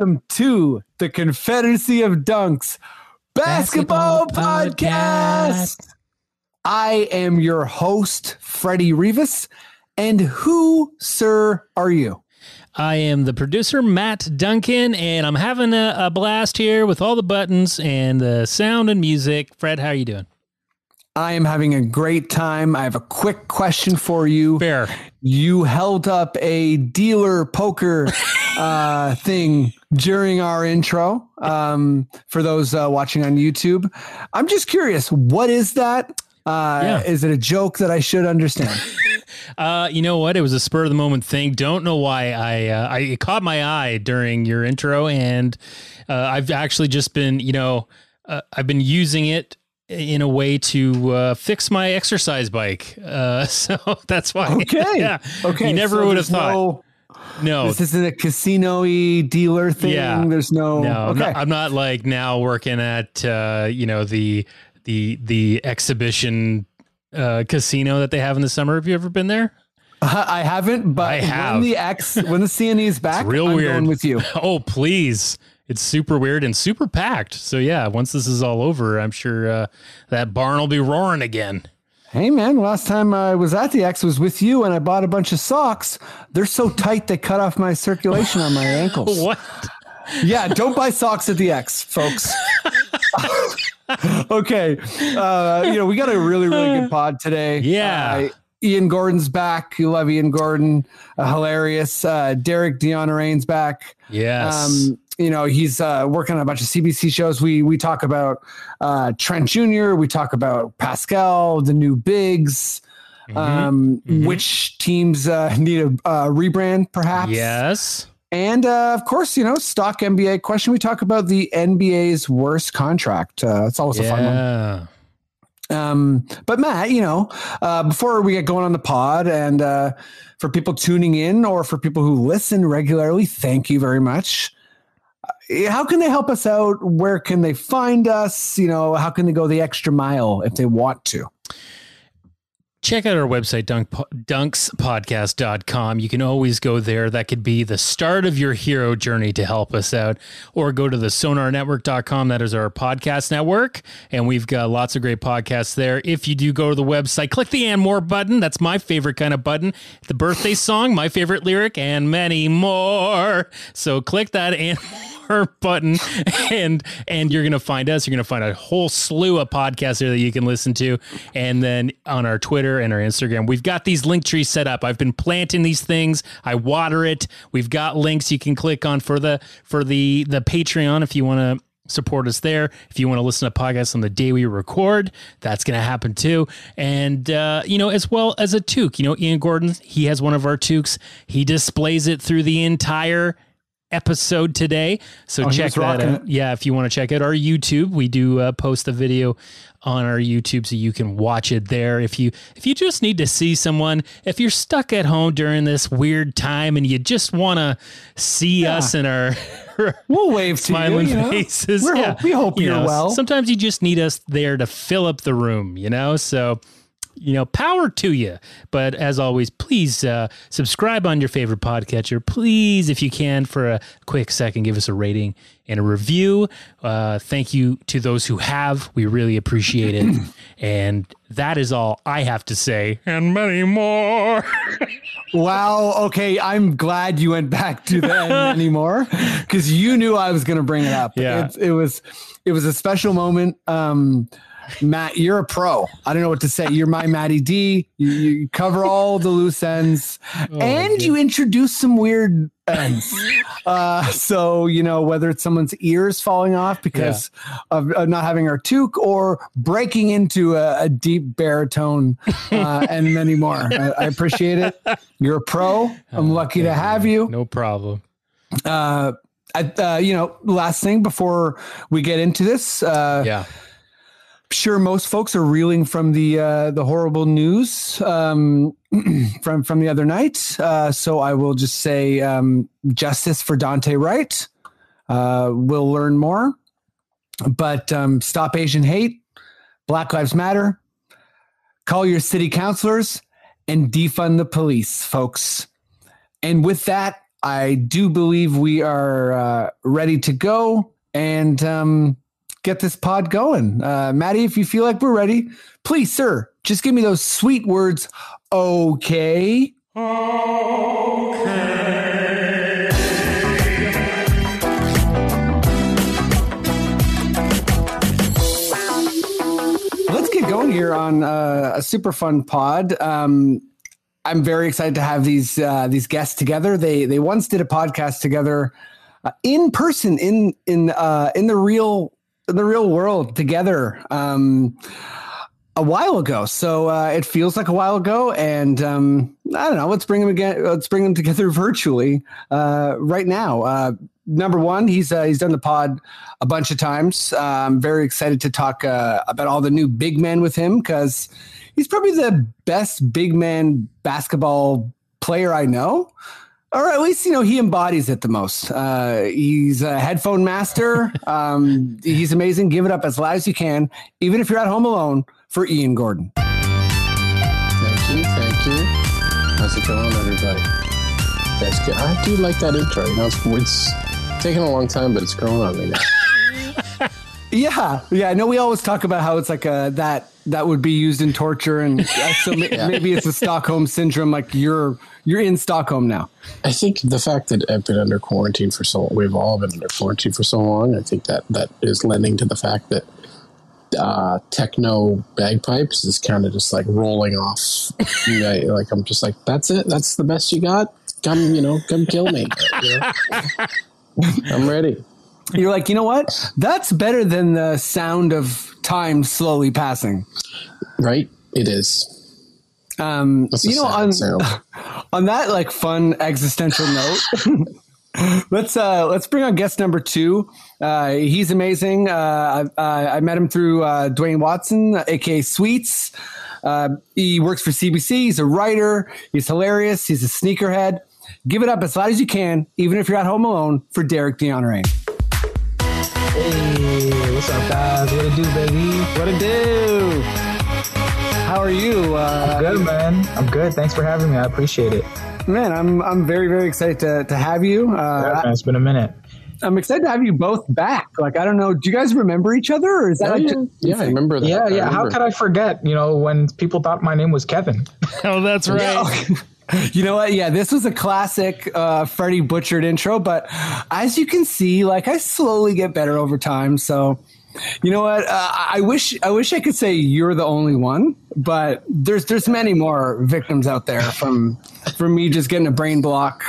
Welcome to the Confederacy of Dunks Basketball, Podcast. I am your host, Freddie Rivas. And who, sir, are you? I am the producer, Matt Duncan, and I'm having a, a blast here with all the buttons and the sound and music. Fred, how are you doing? I am having a great time. I have a quick question for you. Fair. You held up a dealer poker uh, thing during our intro um, for those uh, watching on YouTube. I'm just curious, what is that? Uh, Yeah. Is it a joke that I should understand? Uh, you know what? It was a spur of the moment thing. Don't know why I uh, I it caught my eye during your intro, and uh, I've actually just been you know uh, I've been using it in a way to uh, fix my exercise bike. Uh, so that's why. Okay. yeah. Okay. You never so would have thought. no- no. This isn't a casino-y dealer thing. Yeah. There's no. No, I'm, okay. not, I'm not like now working at uh, you know the the the exhibition uh, casino that they have in the summer. Have you ever been there? I haven't, but I have. when the X, when the CNE is back, real I'm weird. going with you. Oh, please. It's super weird and super packed. So yeah, once this is all over, I'm sure uh, that barn will be roaring again. Hey man, last time I was at the X was with you, and I bought a bunch of socks. They're so tight they cut off my circulation on my ankles. What? Yeah, don't buy socks at the X, folks. okay, uh, you know we got a really really good pod today. Yeah. Uh, Ian Gordon's back. You love Ian Gordon, uh, hilarious. Uh, Derick Deonarain's back. Yes. Um, you know, he's uh, working on a bunch of CBC shows. We we talk about uh, Trent Jr. We talk about Pascal, the new bigs. Um, mhm. Which teams uh, need a uh, rebrand, perhaps? yes. And uh, of course, you know, stock NBA question. We talk about the NBA's worst contract. Uh, it's always a fun one. Um, but Matt, you know, uh, before we get going on the pod, and uh, for people tuning in or for people who listen regularly, thank you very much. Uh, How can they help us out? Where can they find us? You know, how can they go the extra mile if they want to? Check out our website dunk, dunkspodcast.com you can always go there. That could be the start of your hero journey to help us out. Or go to the sonarnetwork.com that is our podcast network. And we've got lots of great podcasts there. If you do go to the website click the and more button. That's my favorite kind of button. The birthday song my favorite lyric and many more. So click that and more button and and you're gonna find us. You're gonna find a whole slew of podcasts there that you can listen to. And then on our twitter and our instagram we've got these link trees set up. I've been planting these things. I water it. We've got links you can click on for the for the the patreon if you want to support us there. If you want to listen to podcasts on the day we record that's going to happen too. And uh, you know as well as a toque. You know ian gordon he has one of our toques. He displays it through the entire episode today so Oh, check that out it. yeah if you want to check out our youtube we do uh, post the video on our youtube so you can watch it there if you if you just need to see someone if you're stuck at home during this weird time and you just want to see Yeah. us in our We'll wave to smiling you. you faces. Yeah. hope- we hope You you're know, well. Sometimes you just need us there to fill up the room, you know? So, you know, power to you. But as always, please uh, subscribe on your favorite podcatcher. Please, if you can, for a quick second, give us a rating and a review. Uh, thank you to those who have. We really appreciate it. and that is all I have to say, and many more. Wow. Okay. I'm glad you went back to the end anymore because you knew I was going to bring it up. Yeah. It, it was, it was a special moment. Um, Matt, you're a pro. I don't know what to say. You're my Matty D. You, you cover all the loose ends, and you introduce some weird ends. Uh, so you know whether it's someone's ears falling off because of, of not having our toque, or breaking into a, a deep baritone, uh, and many more. I, I appreciate it. You're a pro. I'm lucky to have you No problem. uh, I, uh, you know, last thing before we get into this, uh, Yeah. Sure most folks are reeling from the uh, the horrible news um, from from the other night. Uh, so I will just say um, justice for Daunte Wright. Uh, we'll learn more, but um, stop Asian hate. Black Lives Matter. Call your city councilors and defund the police, folks. And with that, I do believe we are uh, ready to go and um, get this pod going. Uh, Maddie, if you feel like we're ready, please, sir, just give me those sweet words. Okay. Let's get going here on uh, a super fun pod. Um, I'm very excited to have these uh, these guests together. They they once did a podcast together uh, in person in in uh, in the real in the real world together um, a while ago. So uh, it feels like a while ago, and um, I don't know. Let's bring them again. Let's bring them together virtually uh, right now. Uh, number one, he's uh, he's done the pod a bunch of times. I'm very excited to talk uh, about all the new big men with him because he's probably the best big man basketball player I know. Or at least, you know, he embodies it the most. Uh, he's a headphone master. Um, he's amazing. Give it up as loud as you can, even if you're at home alone, for Ian Gordon. Thank you, thank you. How's it going, everybody? That's good. I do like that intro. You know, it's, it's taking a long time, but it's growing on me now. Yeah, yeah. I know we always talk about how it's like a, that that would be used in torture, and uh, so ma- maybe it's a Stockholm syndrome. Like you're you're in Stockholm now. I think the fact that I've been under quarantine for so long, we've all been under quarantine for so long. I think that that is lending to the fact that uh, techno bagpipes is kind of just like rolling off. Yeah, like I'm just like, that's it. That's the best you got. Come, you know, come kill me. You know? I'm ready. You're like, you know what? That's better than the sound of time slowly passing. Right? It is. Um, you know, on sound. on that like fun existential note, let's uh let's bring on guest number two. Uh, he's amazing. Uh, I, I met him through uh, Dwayne Watson, aka Sweets. Uh, he works for CBC. He's a writer. He's hilarious. He's a sneakerhead. Give it up as loud as you can, even if you're at home alone, for Derick Deonarain. Hey, what's up, guys? What it do, baby? What to do? How are you? Uh, Good, man. I'm good. Thanks for having me. I appreciate it. man, I'm I'm very very excited to to have you. Yeah, Uh, man, it's been a minute. I'm excited to have you both back. Like I don't know, do you guys remember each other, or is that Oh, like yeah. just- yeah, I remember that. Yeah, I yeah. How could I forget? You know, when people thought my name was Kevin. Oh, that's right. You know what? Yeah, this was a classic uh, Freddie Butchered intro, but as you can see, like I slowly get better over time. So, you know what? Uh, I wish I wish I could say you're the only one, but there's there's many more victims out there from from me just getting a brain block,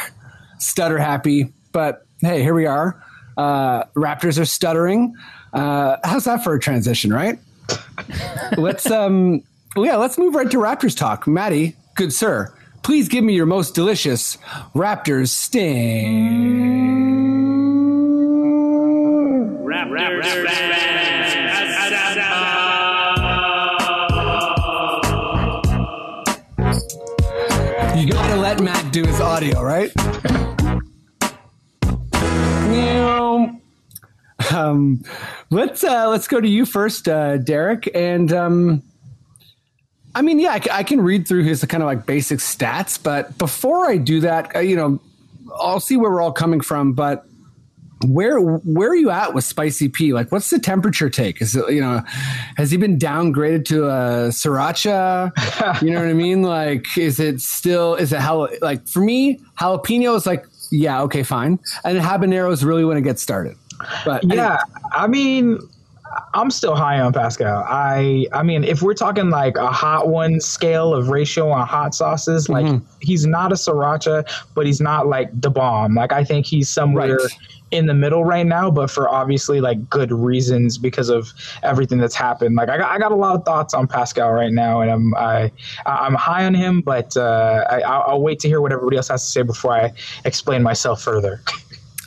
stutter happy. But hey, here we are. Uh, Raptors are stuttering. Uh, how's that for a transition, right? let's um yeah, let's move right to Raptors talk. Maddie, good sir, please give me your most delicious Raptors sting. Raptors. You gotta let Matt do his audio, right? Um, let's uh, let's go to you first, uh, Derick, and um, I mean, yeah, I can read through his kind of like basic stats, but before I do that, uh, you know, I'll see where we're all coming from. But where where are you at with Spicy P? Like, what's the temperature take? Is it you know, has he been downgraded to a sriracha? you know what I mean? Like, is it still is it how like for me jalapeno is like yeah okay fine, and habanero is really when it gets started. But Yeah, I mean, I'm still high on Pascal. I I mean, if we're talking like a hot one scale of ratio on hot sauces, like Mhm. he's not a sriracha, but he's not like the bomb. Like I think he's somewhere Right. in the middle right now, but for obviously like good reasons because of everything that's happened. Like I got, I got a lot of thoughts on Pascal right now, and I'm I I'm high on him, but uh, I, I'll, wait to hear what everybody else has to say before I explain myself further.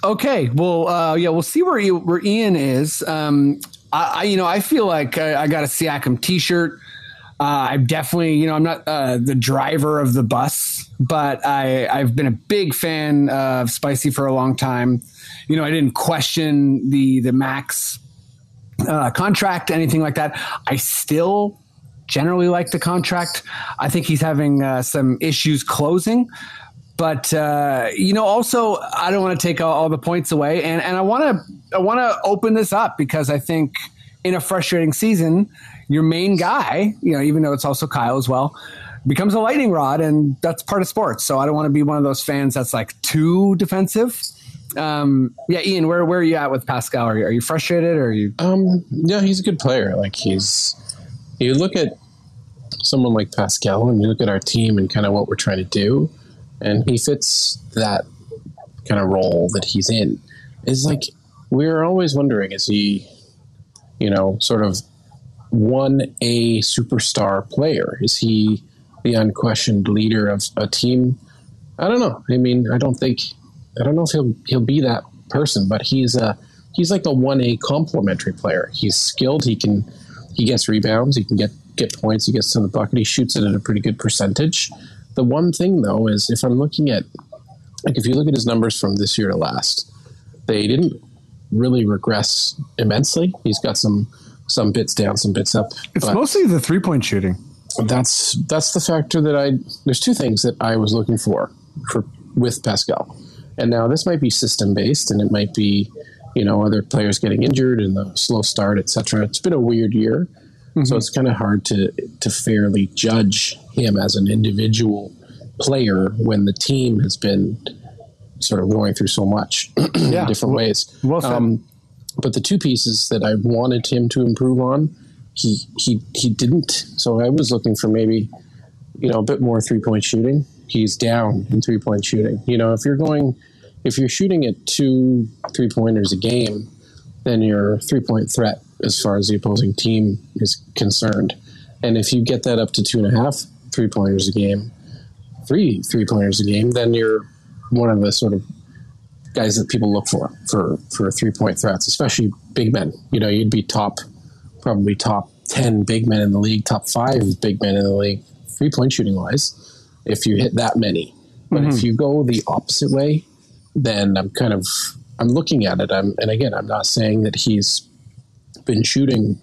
Okay, well, uh, yeah, we'll see where I- where Ian is. Um, I, I, you know, I feel like I, I got a Siakam T-shirt. Uh, I'm definitely, you know, I'm not uh, the driver of the bus, but I I've been a big fan of Spicy for a long time. You know, I didn't question the the max uh, contract, anything like that. I still generally like the contract. I think he's having uh, some issues closing, but uh, you know, also I don't want to take all, all the points away, and and I want to I want to open this up because I think in a frustrating season, your main guy, you know, even though it's also Kyle as well. Becomes a lightning rod, and that's part of sports. So I don't want to be one of those fans that's like too defensive. Um, yeah, Ian, where where are you at with Pascal? Are you, are you frustrated, or are you Um, yeah, he's a good player. Like he's, you look at someone like Pascal, and you look at our team and kind of what we're trying to do, and he fits that kind of role that he's in. Is like we're always wondering: is he, you know, sort of one a superstar player? Is he the unquestioned leader of a team? I don't know. I mean, I don't think I don't know if he'll he'll be that person, but he's a he's like a one A complementary player. He's skilled. He can he gets rebounds. He can get get points. He gets to the bucket. He shoots it at a pretty good percentage. The one thing though is if I'm looking at like if you look at his numbers from this year to last, they didn't really regress immensely. He's got some some bits down, some bits up. It's mostly the three point shooting. that's that's the factor that I there's two things that I was looking for for with Pascal. And now this might be system based and it might be, you know, other players getting injured and the slow start, etc. It's been a weird year. So it's kind of hard to to fairly judge him as an individual player when the team has been sort of going through so much Yeah. in different Well- ways. well. Um, but the two pieces that I wanted him to improve on, he he he didn't. So I was looking for maybe, you know, a bit more three point shooting. He's down in three point shooting. You know, if you're going, if you're shooting at two three pointers a game, then you're a three point threat as far as the opposing team is concerned. And if you get that up to two and a half three pointers a game, three three pointers a game, then you're one of the sort of guys that people look for for for three point threats, especially big men. You know, you'd be top, probably top ten big men in the league, top five big men in the league, three point shooting wise, if you hit that many. But if mm-hmm. you go the opposite way, then I'm kind of I'm looking at it. I'm and again, I'm not saying that he's been shooting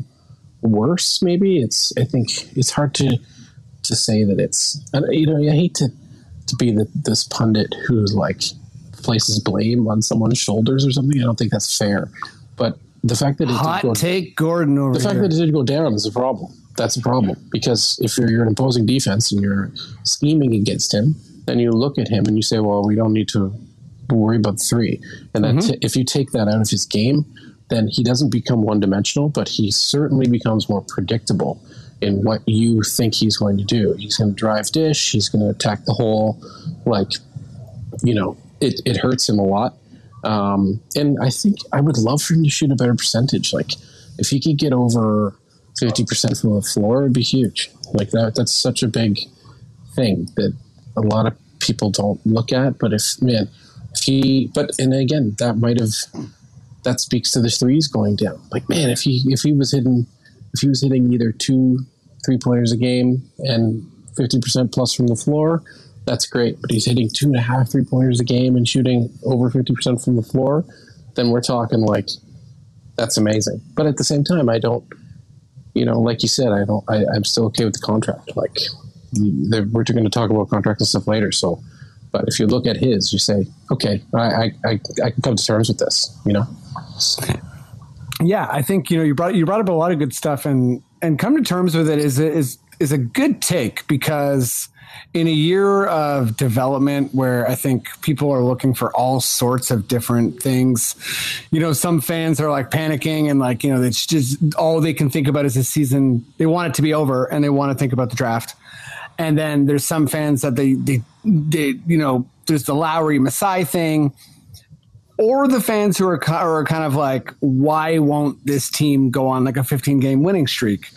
worse. Maybe it's I think it's hard to to say that it's you know I hate to to be the, this pundit who's like places blame on someone's shoulders or something. I don't think that's fair. But the fact that it Hot did go, take, Gordon over the fact here. that it did go down is a problem. That's a problem because if you're, you're an opposing defense and you're scheming against him, then you look at him and you say, "Well, we don't need to worry about three." And that mm-hmm. t- if you take that out of his game, then he doesn't become one dimensional, but he certainly becomes more predictable in what you think he's going to do. He's going to drive dish. He's going to attack the hole. Like, you know, it, it hurts him a lot. Um, and I think I would love for him to shoot a better percentage. Like, if he could get over 50% from the floor, it'd be huge. Like, that, that's such a big thing that a lot of people don't look at. But if, man, if he, but, and again, that might have, that speaks to the threes going down. Like, man, if he, if he was hitting, if he was hitting either two three pointers a game and 50% plus from the floor, that's great. But he's hitting two and a half three pointers a game and shooting over 50% from the floor, then we're talking like that's amazing. But at the same time, I don't, you know, like you said, I don't, I, I'm still okay with the contract. Like, we're going to talk about contract and stuff later. So, but if you look at his, you say, okay, I, I, I, I can come to terms with this, you know? Yeah, I think you know you brought you brought up a lot of good stuff, and and come to terms with it is is is a good take because in a year of development where I think people are looking for all sorts of different things, you know, some fans are like panicking and like, you know, it's just all they can think about is the season. They want it to be over and they want to think about the draft. And then there's some fans that they, they, they you know, there's the Lowry Masai thing or the fans who are, are kind of like, why won't this team go on like a 15 game winning streak?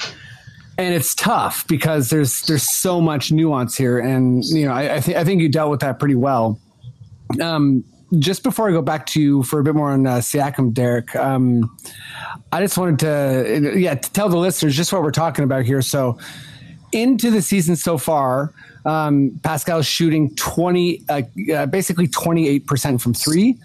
and it's tough because there's there's so much nuance here, and you know I I, th- I think you dealt with that pretty well. Um, just before I go back to you for a bit more on uh, Siakam, Derick, um, I just wanted to yeah to tell the listeners just what we're talking about here. So into the season so far, um, Pascal's shooting 20, uh, uh, basically 28% from three,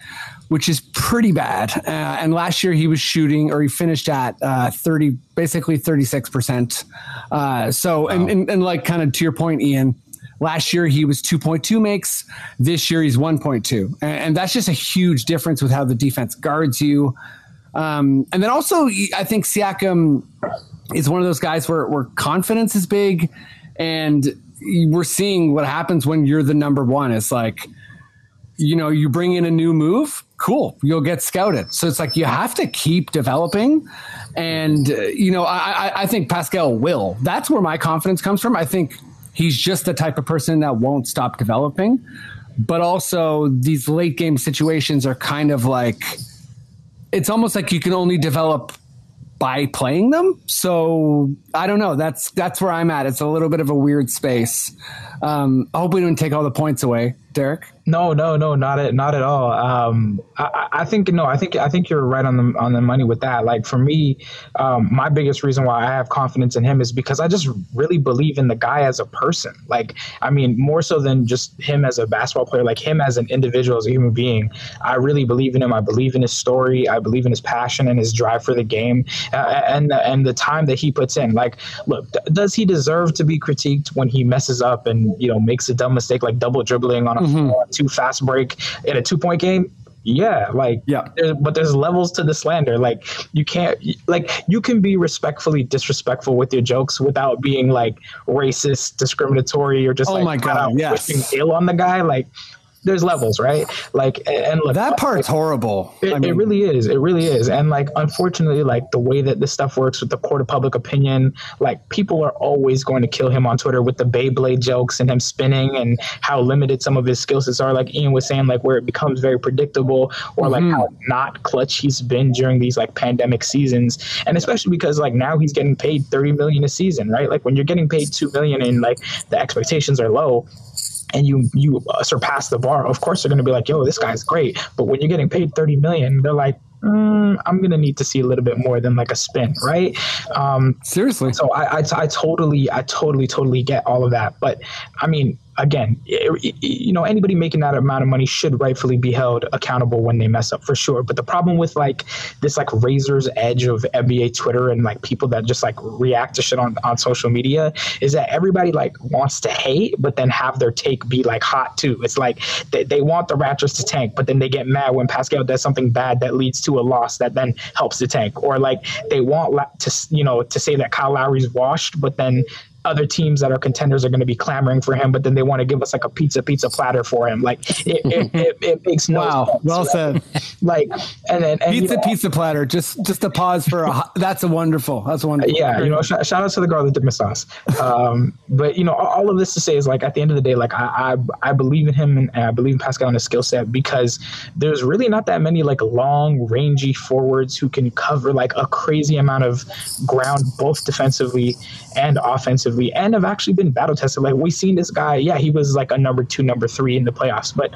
which is pretty bad. Uh, and last year he was shooting, or he finished at uh, 30, basically 36%. Uh, so, and, and, and like kind of to your point, Ian, last year he was 2.2 makes. This year he's 1.2. And, and that's just a huge difference with how the defense guards you. Um, and then also, I think Siakam is one of those guys where, where confidence is big and we're seeing what happens when you're the number one. It's like, you know, you bring in a new move, cool, you'll get scouted. So it's like you have to keep developing. And, uh, you know, I, I, I think Pascal will. That's where my confidence comes from. I think he's just the type of person that won't stop developing. But also, these late game situations are kind of like, it's almost like you can only develop by playing them. So I don't know. That's that's where I'm at. It's a little bit of a weird space. Um, I hope we didn't take all the points away, Derick. No, no, no, not at not at all. Um, I, I think no, I think I think you're right on the on the money with that. Like for me, um, my biggest reason why I have confidence in him is because I just really believe in the guy as a person. Like, I mean, more so than just him as a basketball player, like him as an individual, as a human being. I really believe in him. I believe in his story. I believe in his passion and his drive for the game, uh, and the, and the time that he puts in. Like, look, d- does he deserve to be critiqued when he messes up and you know makes a dumb mistake like double dribbling on a Mhm. too fast break in a two point game? Yeah, like Yeah. there, but there's levels to the slander. Like you can't like you can be respectfully disrespectful with your jokes without being like racist, discriminatory, or just Oh like my God, yes. wishing ill on the guy. Like there's levels, right? Like and, and look, That part's horrible. it, I mean, it really is. It really is. And like, unfortunately, like the way that this stuff works with the court of public opinion, like people are always going to kill him on Twitter with the Beyblade jokes and him spinning and how limited some of his skill sets are. Like Ian was saying, like where it becomes very predictable or like Mhm. how not clutch he's been during these like pandemic seasons. And especially because like now he's getting paid 30 million a season, right? Like when you're getting paid 2 million and like the expectations are low, and you you uh, surpass the bar, of course they're going to be like, "Yo, this guy's great." But when you're getting paid thirty million, they're like, mm, "I'm going to need to see a little bit more than like a spin, right?" Um, seriously. so I, I, I totally, I totally, totally get all of that. But I mean, again, you know, anybody making that amount of money should rightfully be held accountable when they mess up for sure. But the problem with like this like razor's edge of NBA Twitter and like people that just like react to shit on, on social media is that everybody like wants to hate, but then have their take be like hot too. It's like they, they want the Raptors to tank, but then they get mad when Pascal does something bad that leads to a loss that then helps the tank. Or like they want to, you know, to say that Kyle Lowry's washed, but then other teams that are contenders are going to be clamoring for him, but then they want to give us like a pizza pizza platter for him. Like it, it, it, it makes no Wow. sense. Well said. Like and then and, you Pizza know, pizza platter. Just just a pause for a. That's a wonderful. That's wonderful. yeah, you know, sh- shout out to the girl that did my sauce. Um, but you know, all, all of this to say is like at the end of the day, like I I, I believe in him and I believe in Pascal and his skill set because there's really not that many like long, rangy forwards who can cover like a crazy amount of ground both defensively and offensively, and have actually been battle tested. Like we've seen this guy, yeah, he was like a number two, number three in the playoffs, but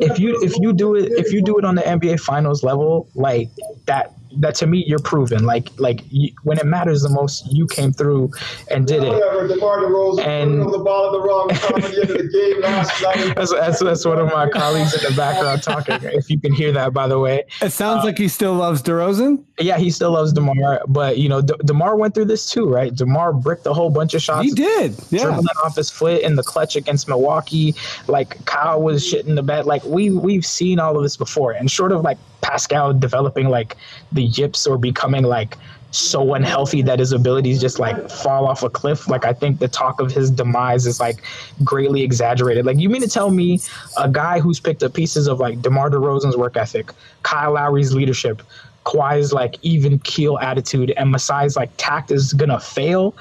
if you if you do it if you do it on the NBA Finals level, like that that to me you're proven. Like like you, when it matters the most, you came through and did it. Whatever, DeMar DeRozan And- threw the ball at the wrong time at the end of the game last night. That's, that's that's one of my colleagues in the background talking. If you can hear that, by the way, It sounds like he still loves DeRozan. yeah, he still loves Demar, but you know De- Demar went through this too, right? Demar bricked a whole bunch of shots. He did. Yeah. dribbling off his foot in the clutch against Milwaukee. Like Kyle was shitting the bed. Like we we've seen all of this before. And short of like Pascal developing like the yips or becoming like so unhealthy that his abilities just like fall off a cliff. Like I think the talk of his demise is like greatly exaggerated. Like you mean to tell me a guy who's picked up pieces of like DeMar DeRozan's work ethic, Kyle Lowry's leadership, Kawhi's like even keel attitude, and Masai's like tact is gonna fail?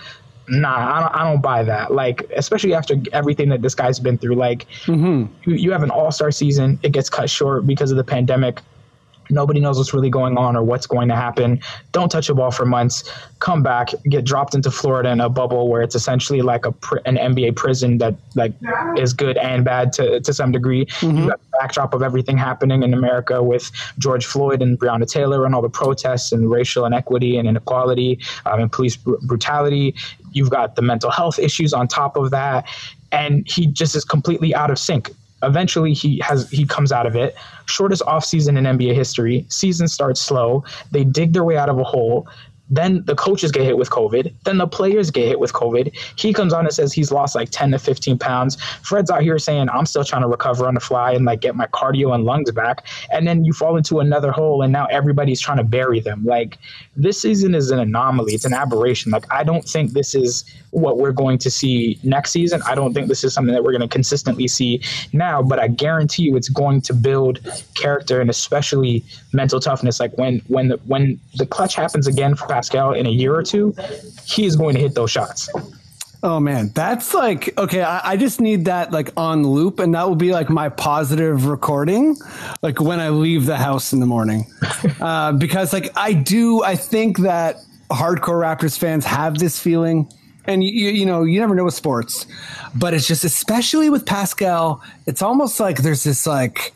Nah, I don't, I don't buy that. Like, especially after everything that this guy's been through. Like, mm-hmm. you, you have an all star season, it gets cut short because of the pandemic. Nobody knows what's really going on or what's going to happen. Don't touch a ball for months. Come back, get dropped into Florida in a bubble where it's essentially like a pr- an NBA prison that like is good and bad to to some degree. You got the backdrop of everything happening in America with George Floyd and Breonna Taylor and all the protests and racial inequity and inequality um, and police br- brutality. You've got the mental health issues on top of that, and he just is completely out of sync eventually he has he comes out of it. Shortest offseason in nba history. Season starts slow. They dig their way out of a hole then the coaches get hit with covid. Then the players get hit with covid. He comes on and says he's lost like 10 to 15 pounds. Fred's out here saying i'm still trying to recover on the fly and like get my cardio and lungs back. And then you fall into another hole and now everybody's trying to bury them. Like this season is an anomaly. It's an aberration. Like i don't think this is what we're going to see next season. I don't think this is something that we're going to consistently see now, but I guarantee you it's going to build character and especially mental toughness. Like when when the, when the clutch happens again for Pascal in a year or two, he is going to hit those shots. Oh man, that's like okay. I, I just need that like on loop, and that will be like my positive recording, like when I leave the house in the morning, uh, because like I do. I think that hardcore Raptors fans have this feeling, and you you know you never know with sports, but it's just especially with Pascal, it's almost like there's this like,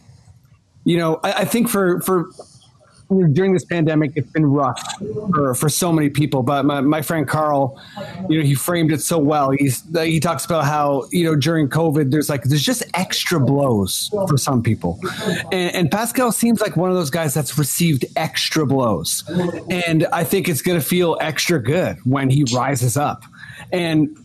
you know, I, I think for for during this pandemic, it's been rough for, for so many people. But my, my friend Carl, you know, he framed it so well. He's he talks about how you know during COVID, there's like there's just extra blows for some people, and, and Pascal seems like one of those guys that's received extra blows, and I think it's going to feel extra good when he rises up, and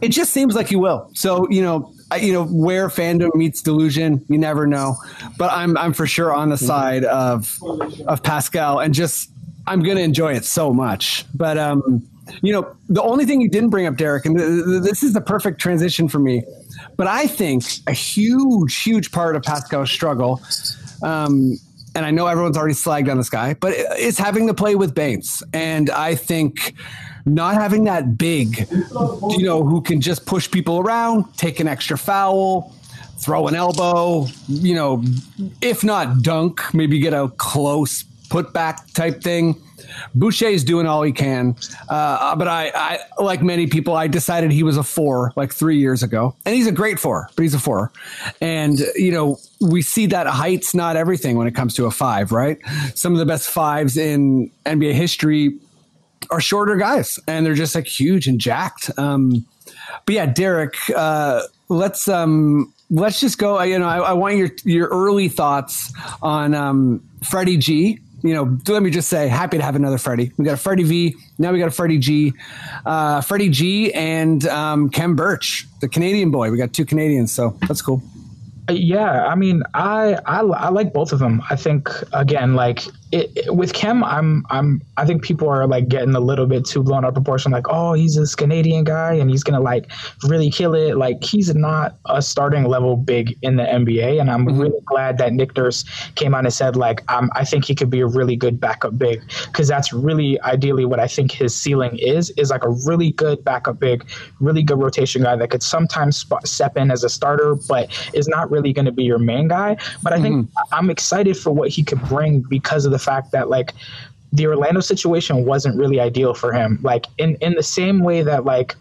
it just seems like he will. So you know, you know where fandom meets delusion, you never know. But I'm I'm for sure on the side of of Pascal, and just I'm gonna enjoy it so much. But um, you know, the only thing you didn't bring up, Derick, and th- th- this is the perfect transition for me. But I think a huge, huge part of Pascal's struggle. Um, and I know everyone's already slagged on this guy, but it's having to play with Baynes. And I think not having that big, you know, who can just push people around, take an extra foul, throw an elbow, you know, if not dunk, maybe get a close putback type thing. Boucher is doing all he can, uh, but I, I, like many people, I decided he was a four like three years ago, and he's a great four, but he's a four, and you know we see that height's not everything when it comes to a five, right? Some of the best fives in NBA history are shorter guys, and they're just like huge and jacked. Um, but yeah, Derick, uh, let's um, let's just go. You know, I, I want your your early thoughts on um, Freddie G. You know, let me just say, happy to have another Freddie. We got a Freddie V. Now we got a Freddie G. Uh, Freddie G. and um, Khem Birch, the Canadian boy. We got two Canadians, so that's cool. Yeah, I mean, I, I I like both of them. I think again, like it, it- with Khem, I'm I'm I think people are like getting a little bit too blown out of proportion. Like, oh, he's this Canadian guy and he's gonna like really kill it. Like, he's not a starting level big in the NBA, and I'm really glad that Nick Nurse came on and said like, um, I think he could be a really good backup big because that's really ideally what I think his ceiling is is like a really good backup big, really good rotation guy that could sometimes spot, step in as a starter, but is not really going to be your main guy. But I think I'm excited for what he could bring because of the fact that like the Orlando situation wasn't really ideal for him. Like in in the same way that like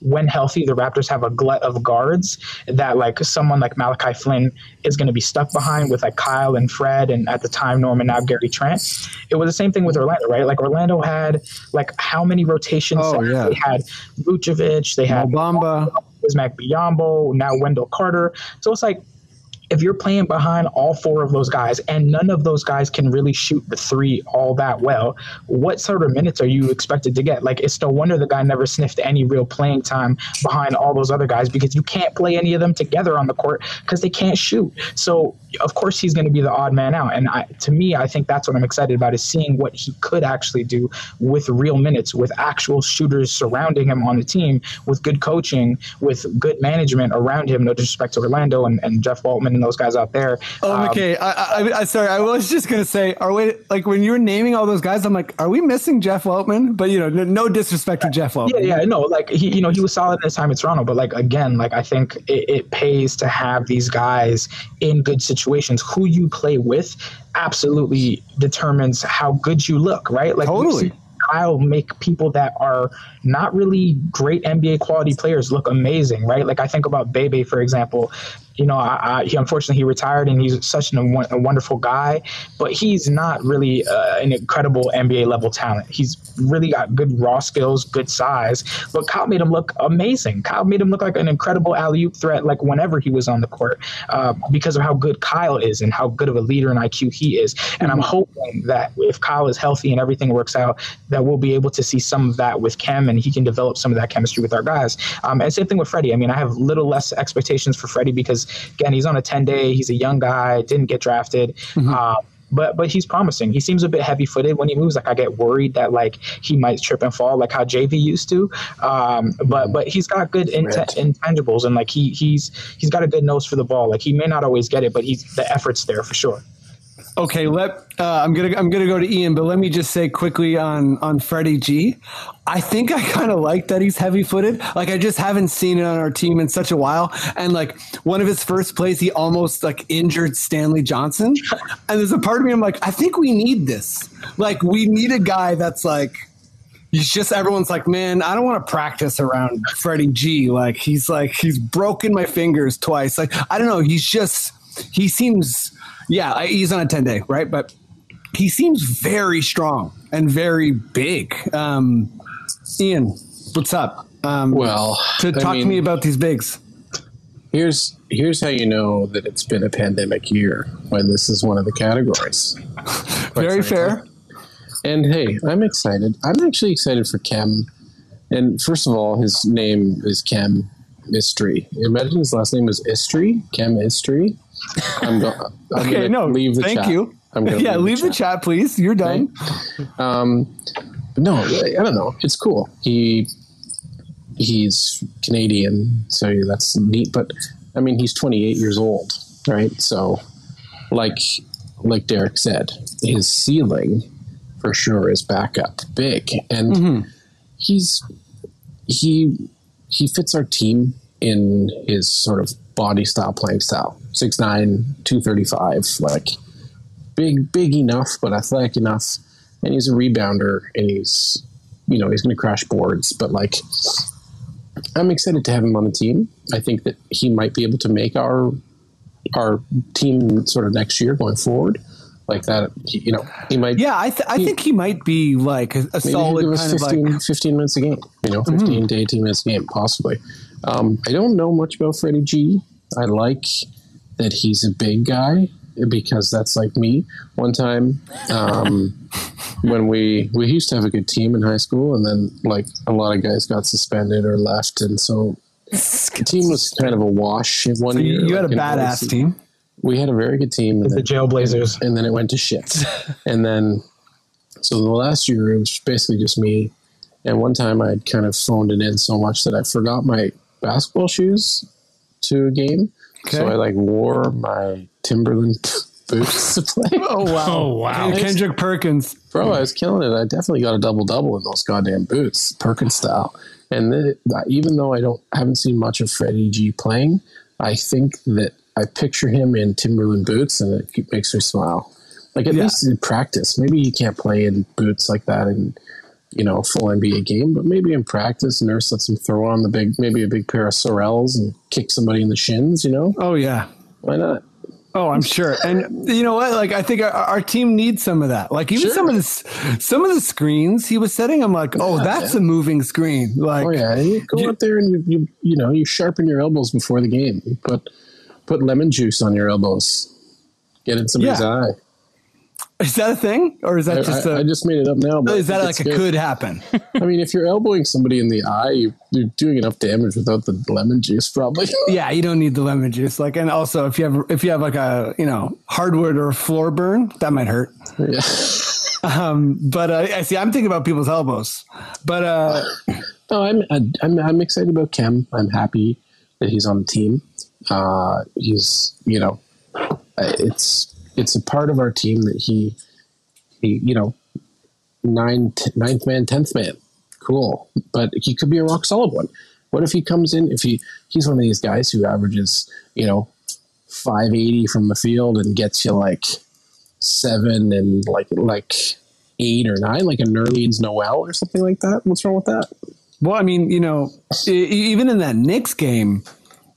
when healthy, the Raptors have a glut of guards that like someone like Malachi Flynn is going to be stuck behind with like Kyle and Fred and at the time Norman now Gary Trent. It was the same thing with Orlando, right? Like Orlando had like how many rotations? Oh, yeah. They had Vucevic, they had Mo Bamba. Bismack Biyombo, now Wendell Carter. So it's like if you're playing behind all four of those guys and none of those guys can really shoot the three all that well, what sort of minutes are you expected to get? Like, it's no wonder the guy never sniffed any real playing time behind all those other guys because you can't play any of them together on the court because they can't shoot. So, of course, he's going to be the odd man out. And I, to me, I think that's what I'm excited about is seeing what he could actually do with real minutes, with actual shooters surrounding him on the team, with good coaching, with good management around him. No disrespect to Orlando and, and Jeff Weltman and those guys out there. Oh, Um, okay. I, I, I, sorry. I was just gonna say, are we like when you were naming all those guys? I'm like, are we missing Jeff Weltman? But you know, no, no disrespect to Jeff Weltman. Yeah, yeah, no, like he, you know, he was solid in his time at Toronto, but like again, like I think it, it pays to have these guys in good situations. Who you play with absolutely determines how good you look, right? Like Totally. Kyle make people that are not really great NBA quality players look amazing, right? Like I think about Bebe, for example. You know, I, I, he unfortunately he retired, and he's such an, a wonderful guy, but he's not really uh, an incredible NBA level talent. He's really got good raw skills, good size, but Kyle made him look amazing. Kyle made him look like an incredible alley oop threat, like whenever he was on the court, uh, because of how good Kyle is and how good of a leader and IQ he is. And I'm hoping that if Kyle is healthy and everything works out, that we'll be able to see some of that with Khem, and he can develop some of that chemistry with our guys. Um, and same thing with Freddie. I mean, I have little less expectations for Freddie because again, he's on a 10 day. He's a young guy, didn't get drafted. Um, but but he's promising. He seems a bit heavy footed when he moves. Like I get worried that like he might trip and fall, like how JV used to. Um, but but he's got good int- intangibles and like he he's he's got a good nose for the ball. Like he may not always get it, but he's the effort's there for sure. Okay, let uh, I'm gonna I'm gonna go to Ian, but let me just say quickly on on Freddie G. I think I kind of like that he's heavy footed. Like I just haven't seen it on our team in such a while. And like one of his first plays, he almost like injured Stanley Johnson. And there's a part of me I'm like, I think we need this. Like we need a guy that's like. He's just everyone's like, man, I don't want to practice around Freddie G. Like he's like he's broken my fingers twice. Like I don't know. He's just he seems yeah I- he's on a 10 day right but he seems very strong and very big um ian what's up um Well, to I talk to me about these bigs Here's here's how you know that it's been a pandemic year when this is one of the categories. Very frankly. fair And hey, I'm excited. I'm actually excited for Khem. And first of all, his name is Chem Mystery. Imagine his last name is Istry. Chem Istry. I'm, go- I'm okay gonna no leave the thank chat. you I'm gonna yeah leave the chat please you're done Um, no, I I don't know. It's cool. He he's Canadian, so that's neat. But I mean, he's 28 years old, right? So, like like Derick said, his ceiling for sure is back up big, and he's he he fits our team in his sort of body style, playing style. 6'9", 235, like big, big enough, but athletic enough. And he's a rebounder, and he's, you know, he's going to crash boards. But like, I'm excited to have him on the team. I think that he might be able to make our our team sort of next year going forward, like that. You know, he might. yeah i, th- I He- think he might be like a, a solid kind of 15, like 15 minutes a game, you know, 15 to 18 minutes a game, possibly. Um, I don't know much about Freddie G. I like that he's a big guy because that's like me. One time, um, when we we used to have a good team in high school, and then like a lot of guys got suspended or left, and so the team was kind of a wash in one so year. you, you had a like, in badass August. team We had a very good team, and The then Jailblazers. and then it went to shit. and then, so the last year it was basically just me. And one time I had kind of phoned it in so much that I forgot my basketball shoes to a game. So I like wore my Timberland boots to play. oh wow Oh wow. kendrick perkins Bro, I was killing it. I definitely got a double double in those goddamn boots, Perkins style. And the, even though I don't haven't seen much of Freddie G playing, I think that I picture him in Timberland boots, and it makes me smile. Like at Yeah. least in practice, maybe he can't play in boots like that in you know a full NBA game, but maybe in practice, Nurse lets him throw on the big, maybe a big pair of Sorels and kick somebody in the shins. You know, oh yeah why not? Oh, I'm sure. And you know what? Like, I think our, our team needs some of that. Like, even Sure. some of the some of the screens he was setting, I'm like, oh, that's a moving screen. Like, Oh yeah, you go you- out there and you, you you know you sharpen your elbows before the game. You put Put lemon juice on your elbows. Get in somebody's Yeah. eye. Is that a thing, or is that I, just I- a? I just made it up now. But is that like a good. could happen? I mean, if you're elbowing somebody in the eye, you- you're doing enough damage without the lemon juice, probably. yeah, you don't need the lemon juice. Like, and also if you have if you have like a you know hardwood or a floor burn, that might hurt. yeah. Um, but uh, I see. I'm thinking about people's elbows. But uh, No, I'm, I'm I'm excited about Khem. I'm happy that he's on the team. Uh, he's you know, it's it's a part of our team that he, he you know, nine t- ninth man, tenth man, cool. But he could be a rock solid one. What if he comes in? If he he's one of these guys who averages you know, five eighty from the field and gets you like seven and like like eight or nine, like a Nerlens Noel or something like that. What's wrong with that? well, I mean, you know, even in that Knicks game,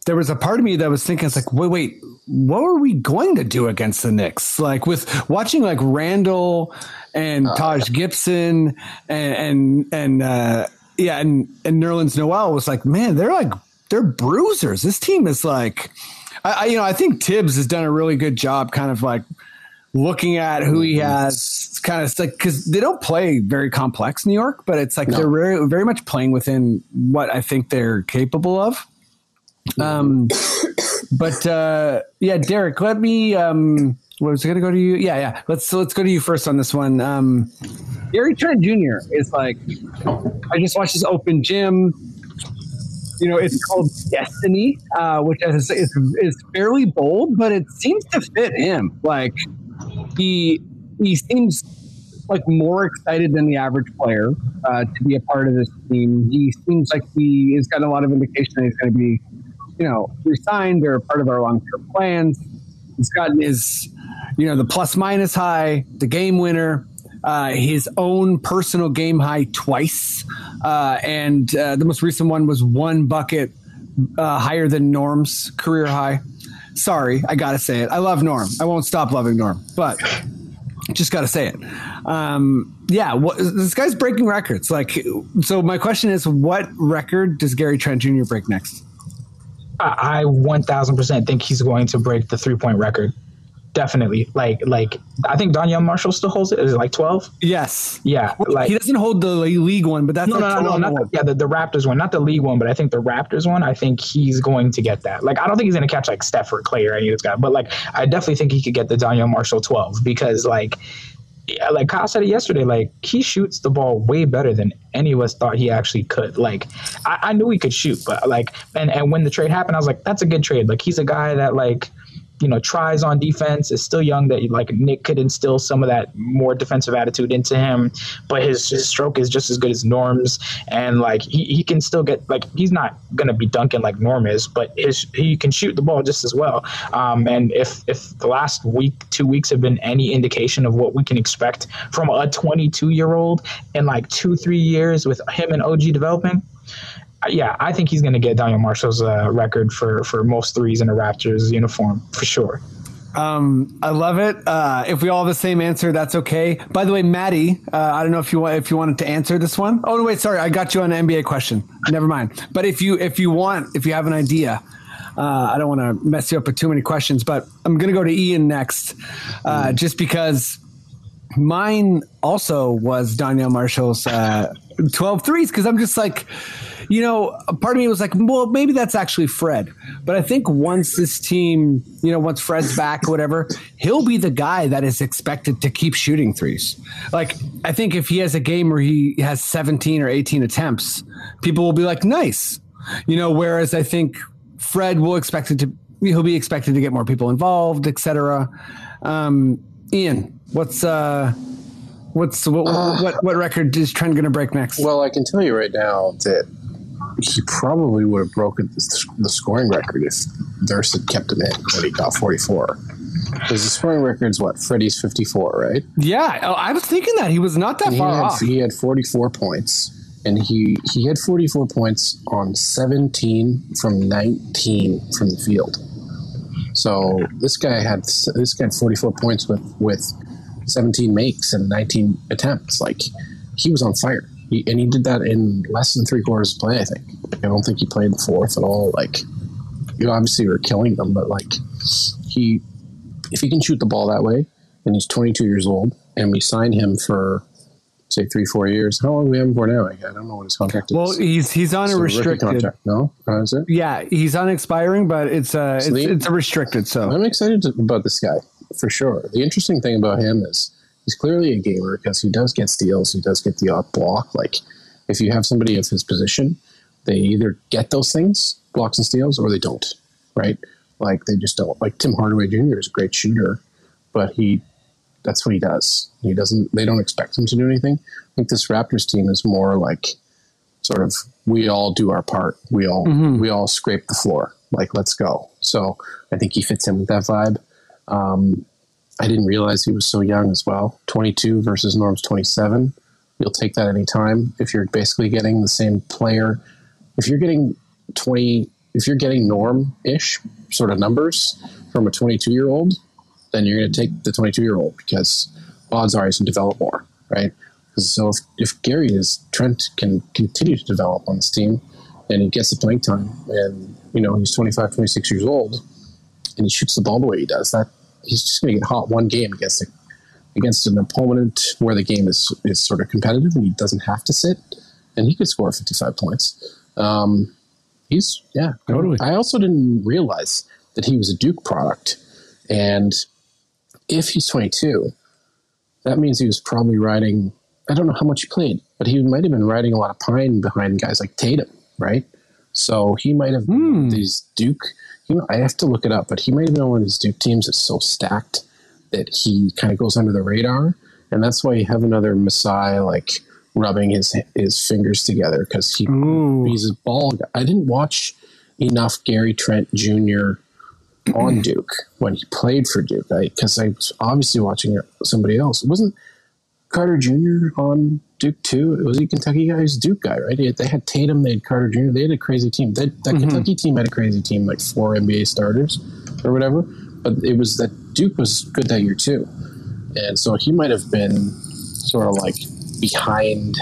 there was a part of me that was thinking, it's like, wait, wait, what were we going to do against the Knicks? Like with watching like Randle and Taj Gibson and and and uh, yeah, and and Nerlens Noel was like, man, they're like they're bruisers. This team is like, I, I you know, I think Thibs has done a really good job, kind of like looking at who he has. Kind of like because they don't play very complex New York, but it's like they're very very much playing within what I think they're capable of. Um, but uh, yeah, Derick, let me. Um, what was going to go to you? Yeah, yeah. Let's let's go to you first on this one. Um, Gary Trent Jr. is like, I just watched this open gym. You know, it's called Destiny, uh, which is, is is fairly bold, but it seems to fit him. Like he he seems like more excited than the average player uh, to be a part of this team. He seems like he has got a lot of indication that he's going to be, you know, resigned or part of our long term plans. He's gotten his, you know, the plus minus high, the game winner, uh, his own personal game high twice, uh, and uh, the most recent one was one bucket uh, higher than Norm's career high. Sorry, I gotta say it. I love Norm. I won't stop loving Norm, but just got to say it. Um, yeah, what, this guy's breaking records. Like, so my question is, what record does Gary Trent Jr. break next? I I 1000% think he's going to break the three point record. Definitely. Like, like I think Donyell Marshall still holds it. Is it like 12? Yes. Yeah. Like, he doesn't hold the league one, but that's no, like no, no, no, not the, yeah, the, the Raptors one, not the league one, but I think the Raptors one. I think he's going to get that. Like, I don't think he's going to catch like Steph or Clay or any of those guys, but like, I definitely think he could get the Donyell Marshall 12 because like, yeah, like Kyle said it yesterday, like he shoots the ball way better than any of us thought he actually could. Like, I, I knew he could shoot, but like, and and when the trade happened, I was like, that's a good trade. Like, he's a guy that like you know tries on defense is still young that like Nick could instill some of that more defensive attitude into him but his, his stroke is just as good as Norm's. And like he, he can still get like he's not gonna be dunking like Norm is but his he can shoot the ball just as well. Um, and if if the last week two weeks have been any indication of what we can expect from a 22 year old in like two three years with him and OG developing yeah, I think he's going to get Donyell Marshall's uh, record for for most threes in a Raptors uniform for sure. Um, I love it. Uh, if we all have the same answer, that's okay. By the way, Maddie, uh, I don't know if you want if you wanted to answer this one. Oh no, wait, sorry, I got you on an NBA question. Never mind. But if you if you want, if you have an idea, uh, I don't want to mess you up with too many questions. But I'm going to go to Ian next, uh, just because mine also was Donyell Marshall's uh, 12 threes because I'm just like, you know, part of me was like, well, maybe that's actually Fred. But I think once this team, you know, once Fred's back whatever, he'll be the guy that is expected to keep shooting threes. Like, I think if he has a game where he has 17 or 18 attempts, people will be like, nice. You know, whereas I think Fred will expect it to, he'll be expected to get more people involved, etc. Um, Ian, what's uh, what's what what, what record is Trent going to break next? Well, I can tell you right now that he probably would have broken the, the scoring record if Durst had kept him in when he got 44. Because the scoring record's what? Freddie's 54, right? yeah, oh, I was thinking that he was not that And he far had, off. he had 44 points. And he, he had 44 points on 17 from 19 from the field. So this guy had this guy had 44 points with with 17 makes and 19 attempts. Like he was on fire, he, and he did that in less than three quarters of play. I think. I don't think he played the fourth at all. Like you know, obviously we're killing them, but like he, if he can shoot the ball that way, and he's 22 years old, and we sign him for say three, four years. How long do we have him for now? I don't know what his contract is. Well, he's he's on It's a restricted. contract. No, How is it? Yeah, he's on expiring, but it's uh So it's, the- it's a restricted. So I'm excited to- about this guy for sure. The interesting thing about him is he's clearly a gamer because he does get steals, he does get the odd block. Like if you have somebody of his position, they either get those things, blocks and steals, or they don't. Right? Like they just don't. Like Tim Hardaway Jr. is a great shooter, but he that's what he does. He doesn't. They don't expect him to do anything. I think this Raptors team is more like sort of we all do our part. We all we all scrape the floor. Like let's go. So I think he fits in with that vibe. Um, I didn't realize he was so young as well. 22 versus Norm's 27. You'll take that anytime if you're basically getting the same player. If you're getting 20, if you're getting Norm ish sort of numbers from a 22 year old, then you're going to take the 22 year old because odds are he's going to develop more, right? So if, if Gary is Trent can continue to develop on this team and he gets the playing time and you know he's 25 26 years old and he shoots the ball the way he does that he's just going to get hot one game against a, against an opponent where the game is is sort of competitive and he doesn't have to sit and he could score 55 points um, he's yeah Totally. I also didn't realize that he was a Duke product and if he's 22 that means he was probably riding I don't know how much he played, but he might have been riding a lot of pine behind guys like Tatum, right? So he might have been these Duke. You know, I have to look it up, but he might have been one of his Duke teams that's so stacked that he kind of goes under the radar, and that's why you have another Masai like rubbing his his fingers together because he Ooh. he's a ball. guy. I didn't watch enough Gary Trent Jr. on Duke when he played for Duke because I was obviously watching somebody else. It wasn't Carter Jr. on Duke too. Was he a Kentucky guy? He's Duke guy, right? They had Tatum, they had Carter Jr. They had a crazy team. That, that mm-hmm. Kentucky team had a crazy team, like four NBA starters or whatever. But it was that Duke was good that year too, and so he might have been sort of like behind,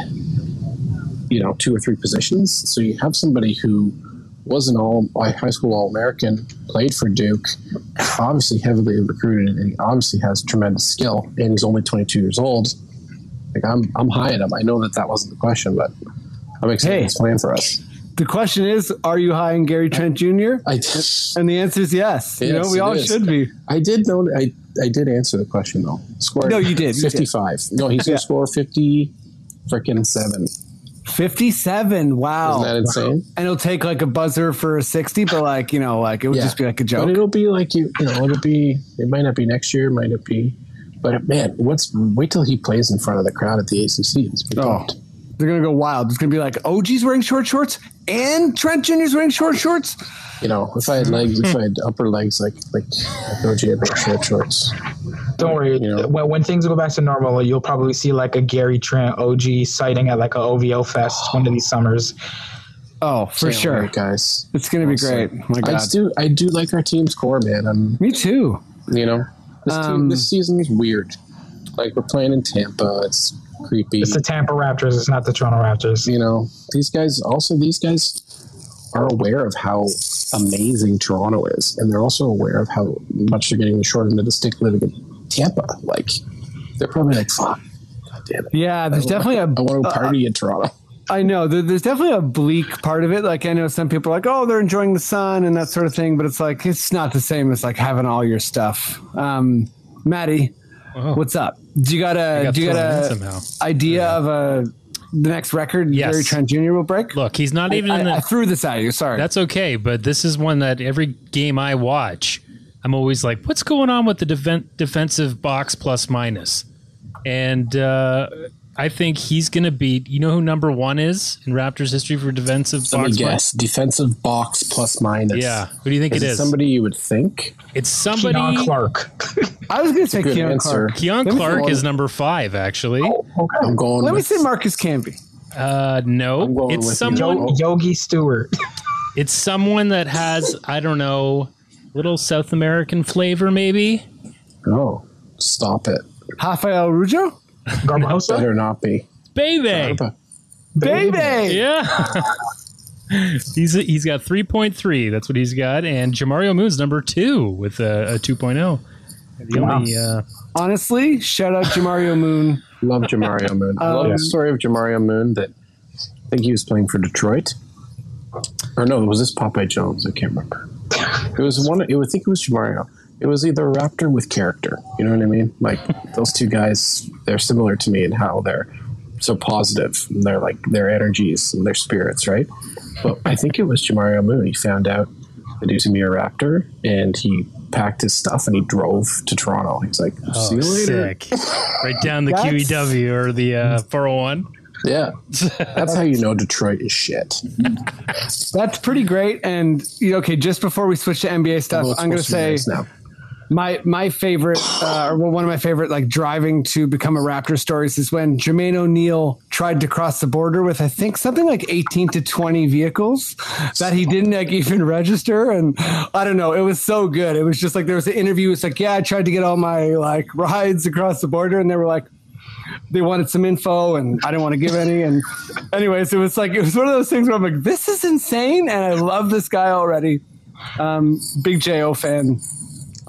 you know, two or three positions. So you have somebody who was an all high school all American, played for Duke, obviously heavily recruited, and he obviously has tremendous skill, and he's only 22 years old. Like I'm, I'm high on him. I know that that wasn't the question, but I'm excited Hey. he's playing for us. the question is, are you high in Gary Trent Jr.? I, did. And the answer is yes. you know, we all is. should be. I did know. I, I did answer the question though. Scored No, you did, you did. 55. No, he's gonna score 50 freaking seven. 57. Wow. Isn't that insane? and it'll take like a buzzer for a 60, but like, you know, like it would Yeah. just be like a joke. But it'll be like you, you know, it'll be. It might not be next year. It might not be. But man, what's wait till he plays in front of the crowd at the ACC. It's Oh. They're going to go wild. It's going to be like oh, OG's wearing short shorts and Trent Jr.'s wearing short shorts. You know, if I had hmm. legs, if I had upper legs like like like OG, I'd wear short shorts. Don't worry. You know. When, when things go back to normal, you'll probably see like a Gary Trent OG sighting at like a OVO fest one of these summers. Oh, for Can't sure. wait, guys. It's going to be So, great. My I God. just do. I do like our team's core, man. I'm Me too. you know this, Um, this season is weird. Like we're playing in Tampa. It's creepy. It's the Tampa Raptors. It's not the Toronto Raptors. you know these guys also these guys are aware of how amazing Toronto is, and they're also aware of how much they're getting the short end of the stick living in Tampa. Like they're probably like, "Fuck, god damn it." Yeah, there's definitely a. I want to party in Toronto. I know there's definitely a bleak part of it. Like I know some people are like, oh, they're enjoying the sun and that sort of thing, but it's like it's not the same as like having all your stuff. Um, Maddie, Wow. what's up? Do you got a got do you got a idea of a the next record Yes. Gary Trent Jr. will break? Look, he's not even in I, the. I threw this at you. Sorry. That's okay, but this is one that every game I watch, I'm always like, what's going on with the defen- defensive box plus minus? And uh, I think he's going to beat. You know who number one is in Raptors history for defensive Let me box? guess. Defensive box plus minus. minus? Yeah. Who do you think Is it it is? somebody you would think? it's somebody. Keon Clark. I was going to say Good Keon answer. Clark. Keon Let me Clark is number five, actually. Okay, I'm going. Let me with, say Marcus Camby. Uh, no, it's someone. Yo- Yogi Stewart. It's someone that has I don't know, little South American flavor, maybe. Oh, stop it! Rafael Araujo? Garbajosa. Better not be. Baby. But Baby! Yeah. He's he's got 3.3. That's what he's got. And Jamario Moon's number two with a, a 2.0. The Wow. only, uh, Honestly, shout out to Mario Moon. Love Jamario Moon. I love Um, the story of Jamario Moon that I think he was playing for Detroit. Or no, was this Popeye Jones? I can't remember. It was one. It was, I think it was Jamario. It was either Raptor with character. You know what I mean? Like those two guys, they're similar to me in how they're so positive. And they're like their energies and their spirits, right? But I think it was Jamario Moon. He found out that he was gonna be a Raptor, and he packed his stuff and he drove to Toronto. He's like, "See oh, you later." sick. right down the QEW or the uh, 401. Yeah, that's how you know Detroit is shit. That's pretty great. And okay, just before we switch to NBA stuff, Well, I'm going to say nice now. My my favorite, uh, or one of my favorite, like driving to become a Raptor stories is when Jermaine O'Neal tried to cross the border with I think something like 18 to 20 vehicles that he didn't like even register, and I don't know, it was so good. It was just like there was an interview. It's like, yeah, I tried to get all my like rides across the border, and they were like. They wanted some info, and I didn't want to give any. And, anyways, it was like it was one of those things where I'm like, "This is insane," and I love this guy already. Um, big Jo fan.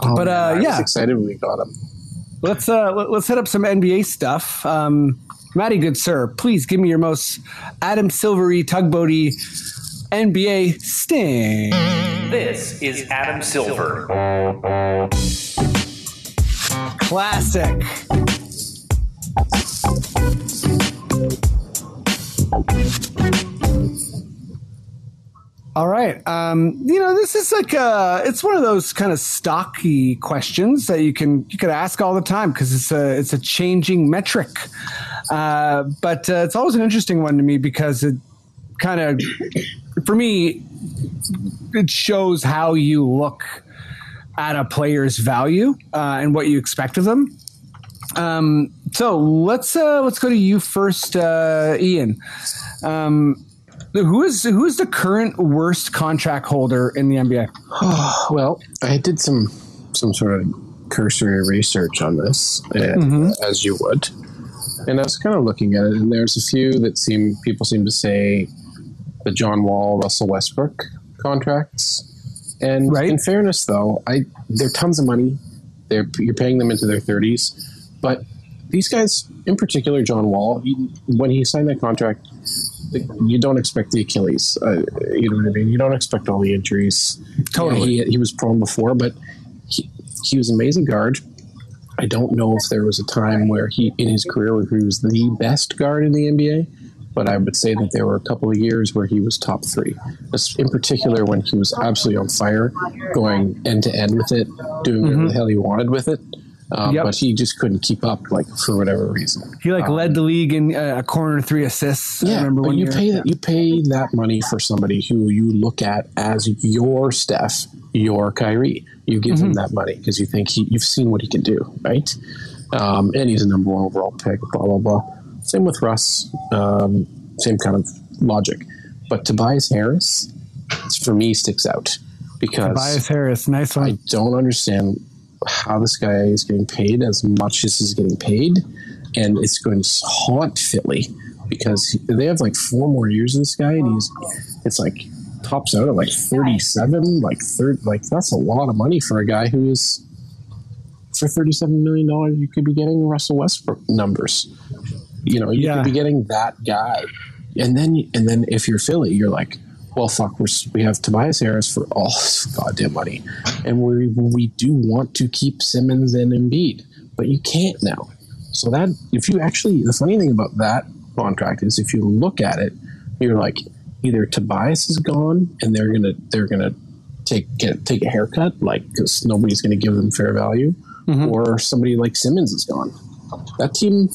Oh, but, man, uh, I was yeah. excited when we got him. Let's uh let, us hit up some NBA stuff. Um Matty, good sir, please give me your most Adam Silvery tugboaty NBA sting. This is Adam Silver. Classic. All right. Um, you know, this is like uh it's one of those kind of stocky questions that you can you could ask all the time because it's a it's a changing metric. Uh, but uh, it's always an interesting one to me because it kind of for me it shows how you look at a player's value uh, and what you expect of them. Um, so let's uh, let's go to you first, uh, Ian. Um, who is who is the current worst contract holder in the NBA? Well, I did some some sort of cursory research on this, and, Mm-hmm. as you would, and I was kind of looking at it, and there's a few that seem people seem to say the John Wall, Russell Westbrook contracts. And Right. in fairness, though, I they're tons of money. They're you're paying them into their 30s, but these guys, in particular, John Wall, he, when he signed that contract, you don't expect the Achilles. Uh, you know what I mean? You don't expect all the injuries. Totally. Yeah, he, he was prone before, but he, he was an amazing guard. I don't know if there was a time where he, in his career, where he was the best guard in the NBA, but I would say that there were a couple of years where he was top three. In particular, when he was absolutely on fire, going end to end with it, doing whatever the hell he wanted with it. Um, Yep. But he just couldn't keep up, like for whatever reason. He like led the league in uh, a corner three assists. Yeah, remember but you year. pay that you pay that money for somebody who you look at as your Steph, your Kyrie. You give Mm-hmm. him that money because you think he, you've seen what he can do, right? Um, and he's a number one overall pick. Blah blah blah. Same with Russ. Um, same kind of logic. But Tobias Harris, for me, sticks out because Tobias Harris, nice one. I don't understand how this guy is getting paid as much as he's getting paid, and it's going to haunt Philly because he- they have like four more years of this guy, and he's it's like tops out at like thirty seven, like third, like that's a lot of money for a guy who is for thirty seven million dollars. You could be getting Russell Westbrook numbers. You know, you Yeah. could be getting that guy, and then and then if you're Philly, you're like. Well, fuck. We're, we have Tobias Harris for all this goddamn money, and we we do want to keep Simmons and Embiid, but you can't now. So that if you actually, the funny thing about that contract is if you look at it, you're like either Tobias is gone and they're gonna they're gonna take get, take a haircut, like because nobody's gonna give them fair value, mm-hmm. or somebody like Simmons is gone. That team,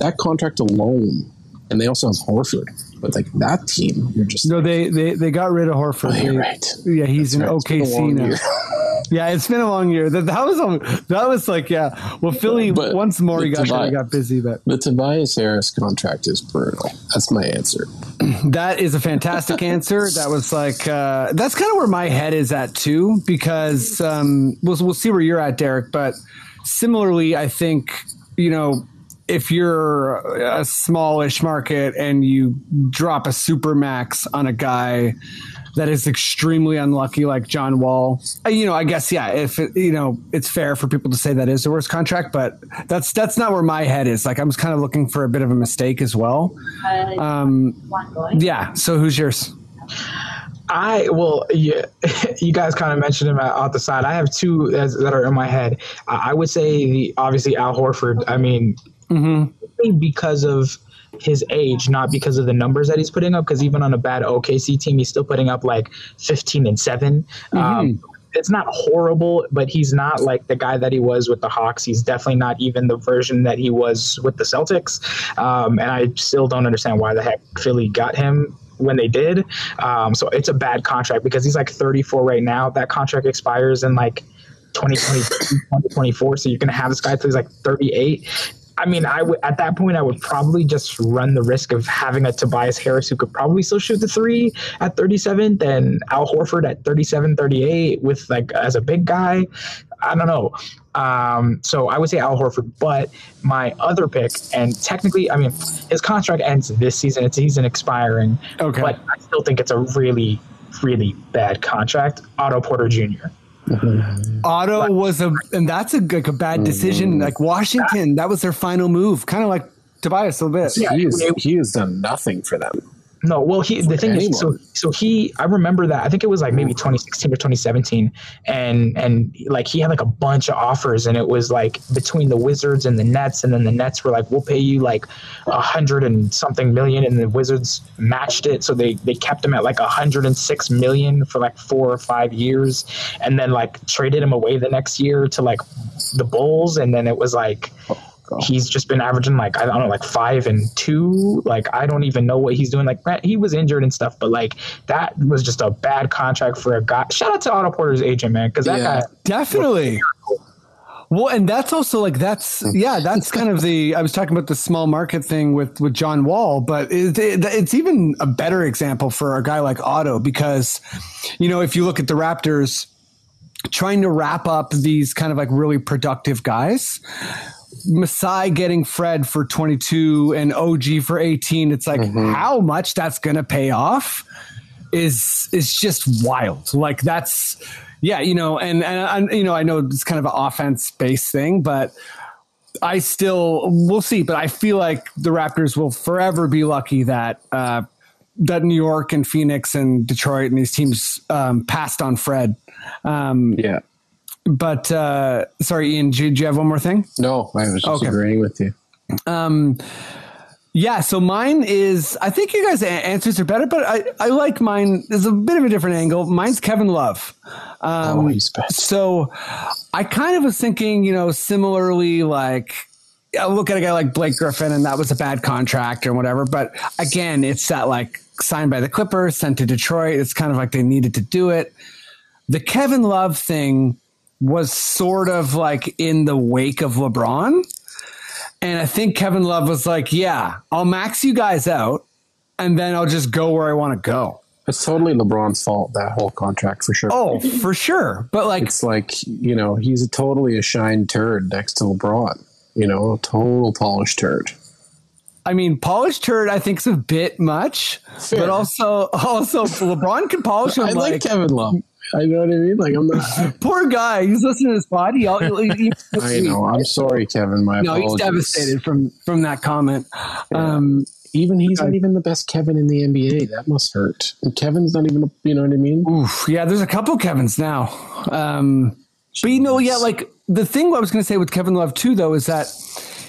that contract alone, and they also have Horford, but like that team, you're just No, they, they they got rid of Horford. Oh, right. Yeah, he's in Right, it's been a OKC now. Yeah, it's been a long year. That, that was a, that was like yeah. Well, Philly But once more he got Tobi- kinda got busy, but The Tobias Harris contract is brutal. That's my answer. that is a fantastic answer. That was like uh, that's kind of where my head is at too, because um, we'll we'll see where you're at, Derick. But similarly, I think you know if you're a smallish market and you drop a super max on a guy that is extremely unlucky, like John Wall, uh, you know, I guess yeah, if it, you know, it's fair for people to say that is the worst contract, but that's that's not where my head is. Like I'm kind of looking for a bit of a mistake as well. Um, yeah. So who's yours? I well, yeah, you guys kind of mentioned him out out the side. I have two as, that are in my head. I I would say the, obviously Al Horford. I mean, because of his age, not because of the numbers that he's putting up. Because even on a bad OKC team, he's still putting up like fifteen and 7 Um, it's not horrible, but he's not like the guy that he was with the Hawks. He's definitely not even the version that he was with the Celtics. Um, and I still don't understand why the heck Philly got him when they did. Um, so it's a bad contract because he's like 34 right now. That contract expires in like 2022, 2024. So you're going to have this guy till he's like 38. I mean, I would at that point I would probably just run the risk of having a Tobias Harris who could probably still shoot the three at 37 than Al Horford at 37, 38 with like as a big guy. I don't know. Um, so I would say Al Horford, but my other pick, and technically, I mean, his contract ends this season. It's season expiring. Okay. But I still think it's a really, really bad contract. Otto Porter Jr. Otto was a, and that's a like a bad decision. Mm-hmm. Like Washington, that was their final move, kind of like Tobias a little bit. Yeah, he, is, he has done nothing for them. No, well, he the thing is, so so he, I remember that. I think it was like maybe 2016 or 2017, and and like he had like a bunch of offers, and it was like between the Wizards and the Nets, and then the Nets were like, we'll pay you like a hundred and something million, and the Wizards matched it, so they they kept him at like a hundred and six million for like four or five years, and then like traded him away the next year to like the Bulls, and then it was like he's just been averaging like I don't know like five and two. Like I don't even know what he's doing. Like Brett, he was injured and stuff, but like that was just a bad contract for a guy. Shout out to Otto Porter's agent, man, because that Yeah. guy. Definitely. Well, and that's also like that's yeah, that's kind of the I was talking about the small market thing with with John Wall, but it, it, it's even a better example for a guy like Otto because you know if you look at the Raptors trying to wrap up these kind of like really productive guys. Masai getting Fred for 22 and OG for 18. It's like how much that's going to pay off is is just wild. Like that's yeah, you know, and and, and you know, I know it's kind of an offense based thing, but I still we'll see. But I feel like the Raptors will forever be lucky that uh, that New York and Phoenix and Detroit and these teams um, passed on Fred. Um, Yeah. But uh, sorry, Ian, do, do you have one more thing? No, I was just Okay. agreeing with you. Um, yeah, so mine is. I think you guys' answers are better, but I, I like mine. There's a bit of a different angle. Mine's Kevin Love. Um, oh. So I kind of was thinking, you know, similarly, like I look at a guy like Blake Griffin, and that was a bad contract or whatever. But again, it's that like signed by the Clippers, sent to Detroit. It's kind of like they needed to do it. The Kevin Love thing was sort of like in the wake of LeBron. And I think Kevin Love was like, yeah, I'll max you guys out and then I'll just go where I want to go. It's totally LeBron's fault, that whole contract for sure. Oh, for sure. But like, It's like, you know, he's a totally a shine turd next to LeBron. You know, a total polished turd. I mean, polished turd, I think is a bit much, Fair. but also, also LeBron can polish him. I like like, Kevin Love. I know what I mean. Like I'm not. poor guy. He's listening to his body. He, he, I know. I'm sorry, Kevin. My No, he's devastated from from that comment. Um, Even he's not even the best Kevin in the NBA. That must hurt. And Kevin's not even. You know what I mean? Oof, yeah, there's a couple Kevins now. Um, but you know, yeah, like the thing I was going to say with Kevin Love too, though, is that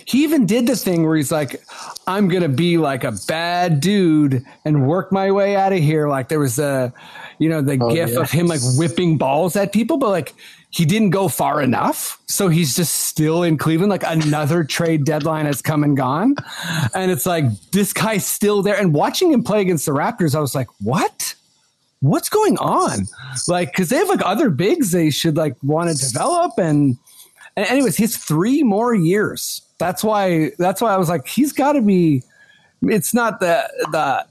he even did the thing where he's like, "I'm going to be like a bad dude and work my way out of here." Like there was a, you know, the oh, gif yeah. of him like whipping balls at people, but like he didn't go far enough, so he's just still in Cleveland. Like another trade deadline has come and gone, and it's like this guy's still there. And watching him play against the Raptors, I was like, "What?" what's going on? Like, because they have like other bigs they should like want to develop. And, and anyways, he's three more years. That's why. That's why I was like, he's got to be. It's not the the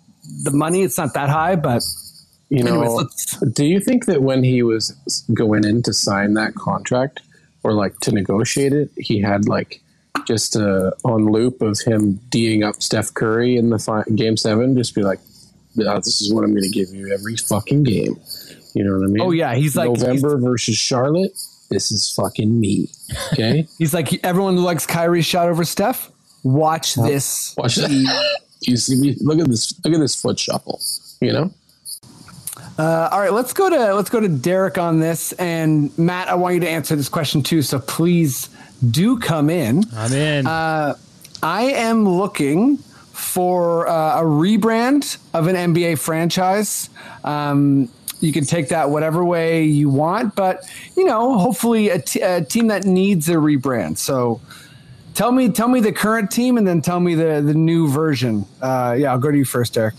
the money. It's not that high, but You know. anyways, Do you think that when he was going in to sign that contract or like to negotiate it, he had like just uh, on loop of him d'ing up Steph Curry in the fi- game seven. Just be like, "Ah, "This is what I'm going to give you every fucking game." You know what I mean? Oh yeah, he's like November versus Charlotte. This is fucking me. Okay, He's like everyone who likes Kyrie shot over Steph. Watch this. watch that. you see me? Look at this. Look at this foot shuffle. You know. Uh, all right, let's go to let's go to Derick on this. And Matt, I want you to answer this question too. So please do come in. I'm in. Uh, I am looking for uh, a rebrand of an NBA franchise. Um, you can take that whatever way you want, but you know, hopefully a, t- a team that needs a rebrand. So tell me, tell me the current team, and then tell me the the new version. Uh, yeah, I'll go to you first, Derick.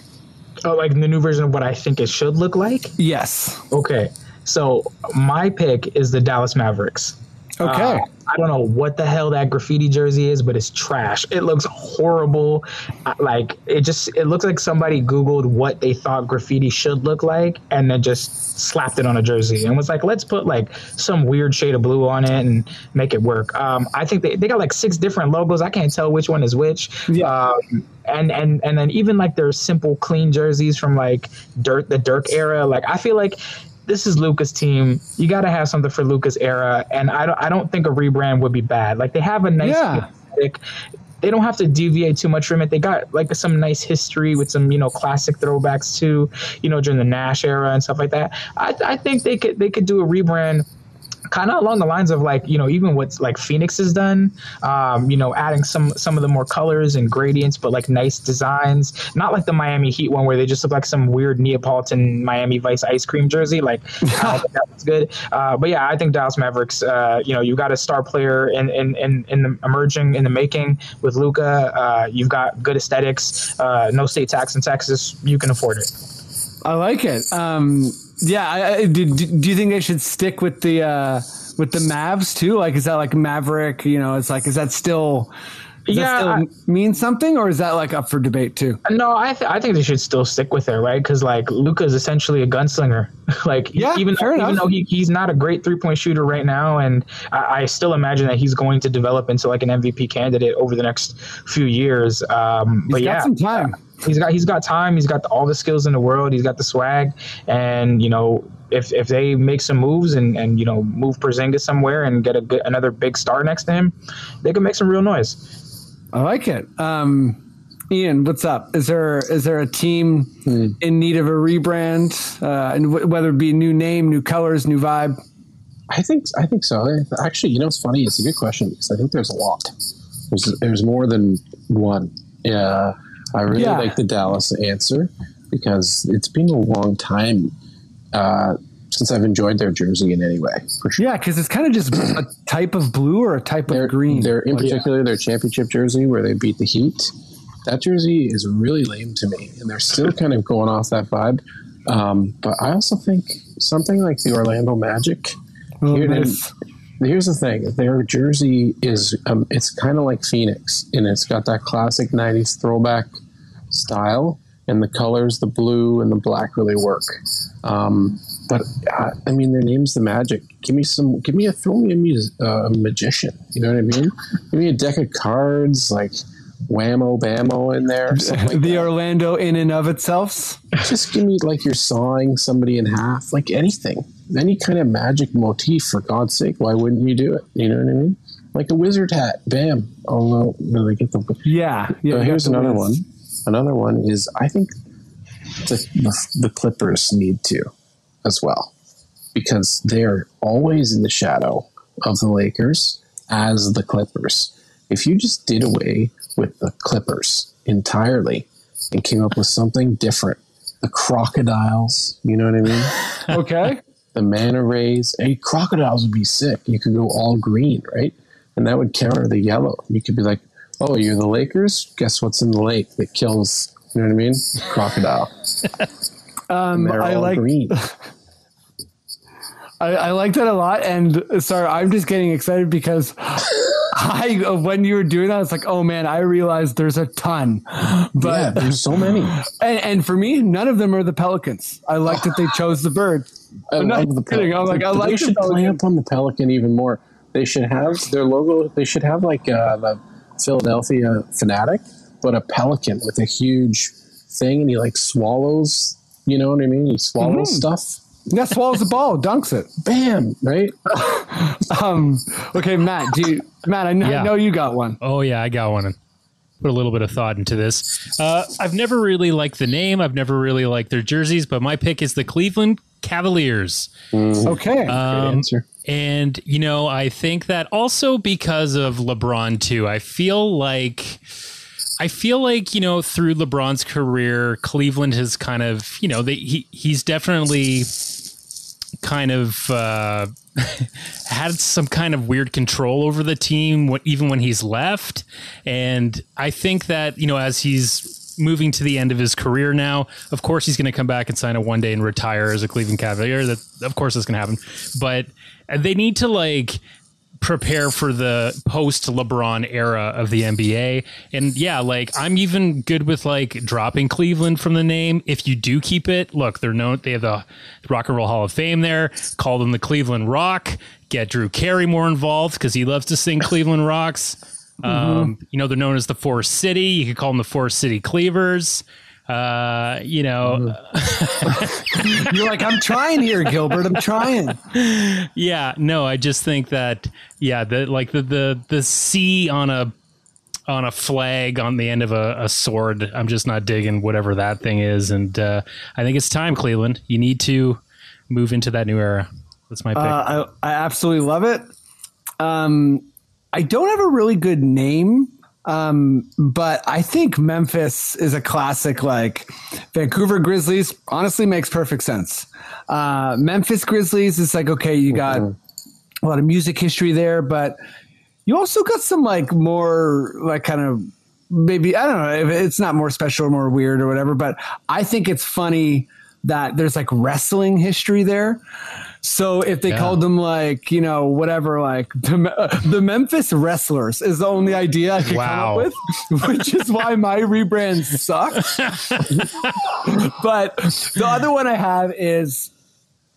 Oh, like the new version of what I think it should look like. Yes. Okay, so my pick is the Dallas Mavericks. Okay. Uh, I don't know what the hell that graffiti jersey is, but it's trash. It looks horrible. Uh, Like it just it looks like somebody googled what they thought graffiti should look like and then just slapped it on a jersey and was like, let's put like some weird shade of blue on it and make it work. Um, I think they, they got like six different logos. I can't tell which one is which. Yeah. Um, and and and then even like their simple clean jerseys from like dirt the Dirk era. Like I feel like this is Luka's team. You got to have something for Luka's era, and I don't. I don't think a rebrand would be bad. Like they have a nice Yeah. They don't have to deviate too much from it. They got like some nice history with some you know classic throwbacks too. You know during the Nash era and stuff like that. I, I think they could they could do a rebrand kind of along the lines of like you know even what like Phoenix has done, um, you know adding some some of the more colors and gradients, but like nice designs. Not like the Miami Heat one where they just look like some weird Neapolitan Miami Vice ice cream jersey. Like I that was good. Uh, but yeah, I think Dallas Mavericks. Uh, you know you got a star player in in in, in the emerging in the making with Luka. Uh, you've got good aesthetics. Uh, no state tax in Texas. You can afford it. I like it. Um, yeah, I, I, do, do you think they should stick with the uh, with the Mavs too? Like, is that like Maverick? You know, it's like, is that still? Does Yeah, that still I- mean something, or is that like up for debate too? No, I th- I think they should still stick with it, right? Because like Luka is essentially a gunslinger. like Yeah, even fair even though he, he's not a great three point shooter right now, and I, I still imagine that he's going to develop into like an MVP candidate over the next few years. Um, He's but got yeah, some time. He's got he's got time. He's got all the skills in the world. He's got the swag, and you know. If, if they make some moves and, and you know move Porzingis somewhere and get a good, another big star next to him, they can make some real noise. I like it. Um, Ian, what's up? Is there is there a team in need of a rebrand, uh, and w- whether it be a new name, new colors, new vibe? I think I think so. Actually, you know, it's funny. It's a good question because I think there's a lot. There's there's more than one. Yeah, I really Yeah. like the Dallas answer because it's been a long time uh, since I've enjoyed their jersey in any way. For sure. Yeah, because it's kind of just a type of blue or a type Their, of green. their in particular their championship jersey where they beat the Heat. That jersey is really lame to me, and they're still kind of going off that vibe. Um, but I also think something like the Orlando Magic. oh, Here nice. Here's the thing: their jersey is um, it's kind of like Phoenix, and it's got that classic '90s throwback style, and the colors, the blue and the black, really work. Um, but uh, I mean, their name's the Magic. Give me some. Give me a throw me a, mus- uh, magician. You know what I mean? give me a deck of cards like whammo bammo in there. like the that. Orlando in and of itself. Just give me like you're sawing somebody in half, like anything, any kind of magic motif. For God's sake, why wouldn't you do it? You know what I mean? Like a wizard hat, bam. Although really get the. Yeah, yeah. Uh, here's another one. Another one is I think the, the Clippers need to as well because they're always in the shadow of the Lakers as the Clippers. If you just did away with the Clippers entirely and came up with something different, the crocodiles, you know what I mean? Okay. the mana rays. Hey, crocodiles would be sick. You could go all green, right? And that would counter the yellow. You could be like, oh, you're the Lakers? Guess what's in the lake that kills, you know what I mean? Crocodile. Um, I like green. I, I like that a lot. And uh, sorry, I'm just getting excited because I when you were doing that, it's like, oh man, I realized there's a ton. But yeah, there's so many. and, and for me, none of them are the Pelicans. I like that they chose the bird. I I'm not love the kidding. I'm like, I They like the should play up on the Pelican even more. They should have their logo. They should have like uh, the Philadelphia fanatic, but a pelican with a huge thing, and he like swallows. You know what I mean? He swallows Mhm. stuff. Yeah, swallows the ball, dunks it. Bam! Right? Um, okay, Matt. Do you, Matt? I know, Yeah. I know you got one. Oh yeah, I got one. Put a little bit of thought into this. Uh, I've never really liked the name. I've never really liked their jerseys, but my pick is the Cleveland Cavaliers. Okay. Great Um, answer. And, you know, I think that also because of LeBron, too, I feel like. I feel like you know through LeBron's career, Cleveland has kind of you know they, he he's definitely kind of uh, had some kind of weird control over the team even when he's left, and I think that you know as he's moving to the end of his career now, of course he's going to come back and sign a one day and retire as a Cleveland Cavalier. That of course is going to happen, but they need to like prepare for the post LeBron era of the NBA. And yeah, like I'm even good with like dropping Cleveland from the name. If you do keep it, look, they're known they have the Rock and Roll Hall of Fame there. Call them the Cleveland Rock. Get Drew Carey more involved because he loves to sing Cleveland Rocks. Um, you know, they're known as the Forest City. You could call them the Forest City Cleavers. Uh, you know, You're like, I'm trying here, Gilbert. I'm trying. yeah no i just think that yeah the like the the the c on a on a flag on the end of a, a sword i'm just not digging whatever that thing is and uh i think it's time cleveland you need to move into that new era that's my pick Uh, I, I absolutely love it. Um, I don't have a really good name, um, but I think Memphis is a classic. Like Vancouver Grizzlies, honestly, makes perfect sense. Uh, Memphis Grizzlies is like okay, you got a lot of music history there, but you also got some like more like kind of maybe I don't know if it's not more special or more weird or whatever, but I think it's funny that there's like wrestling history there. So if they Yeah. called them like you know whatever like the, uh, the Memphis Wrestlers is the only idea I could Wow. come up with, which is why my rebrand sucks. but the other one I have is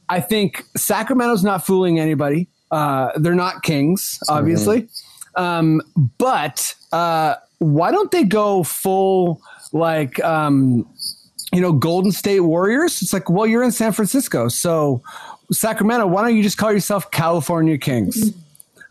I think Sacramento's not fooling anybody. Uh, they're not kings, obviously. Um, but uh, why don't they go full like um, you know Golden State Warriors? It's like, well, you're in San Francisco, so Sacramento. Why don't you just call yourself California Kings?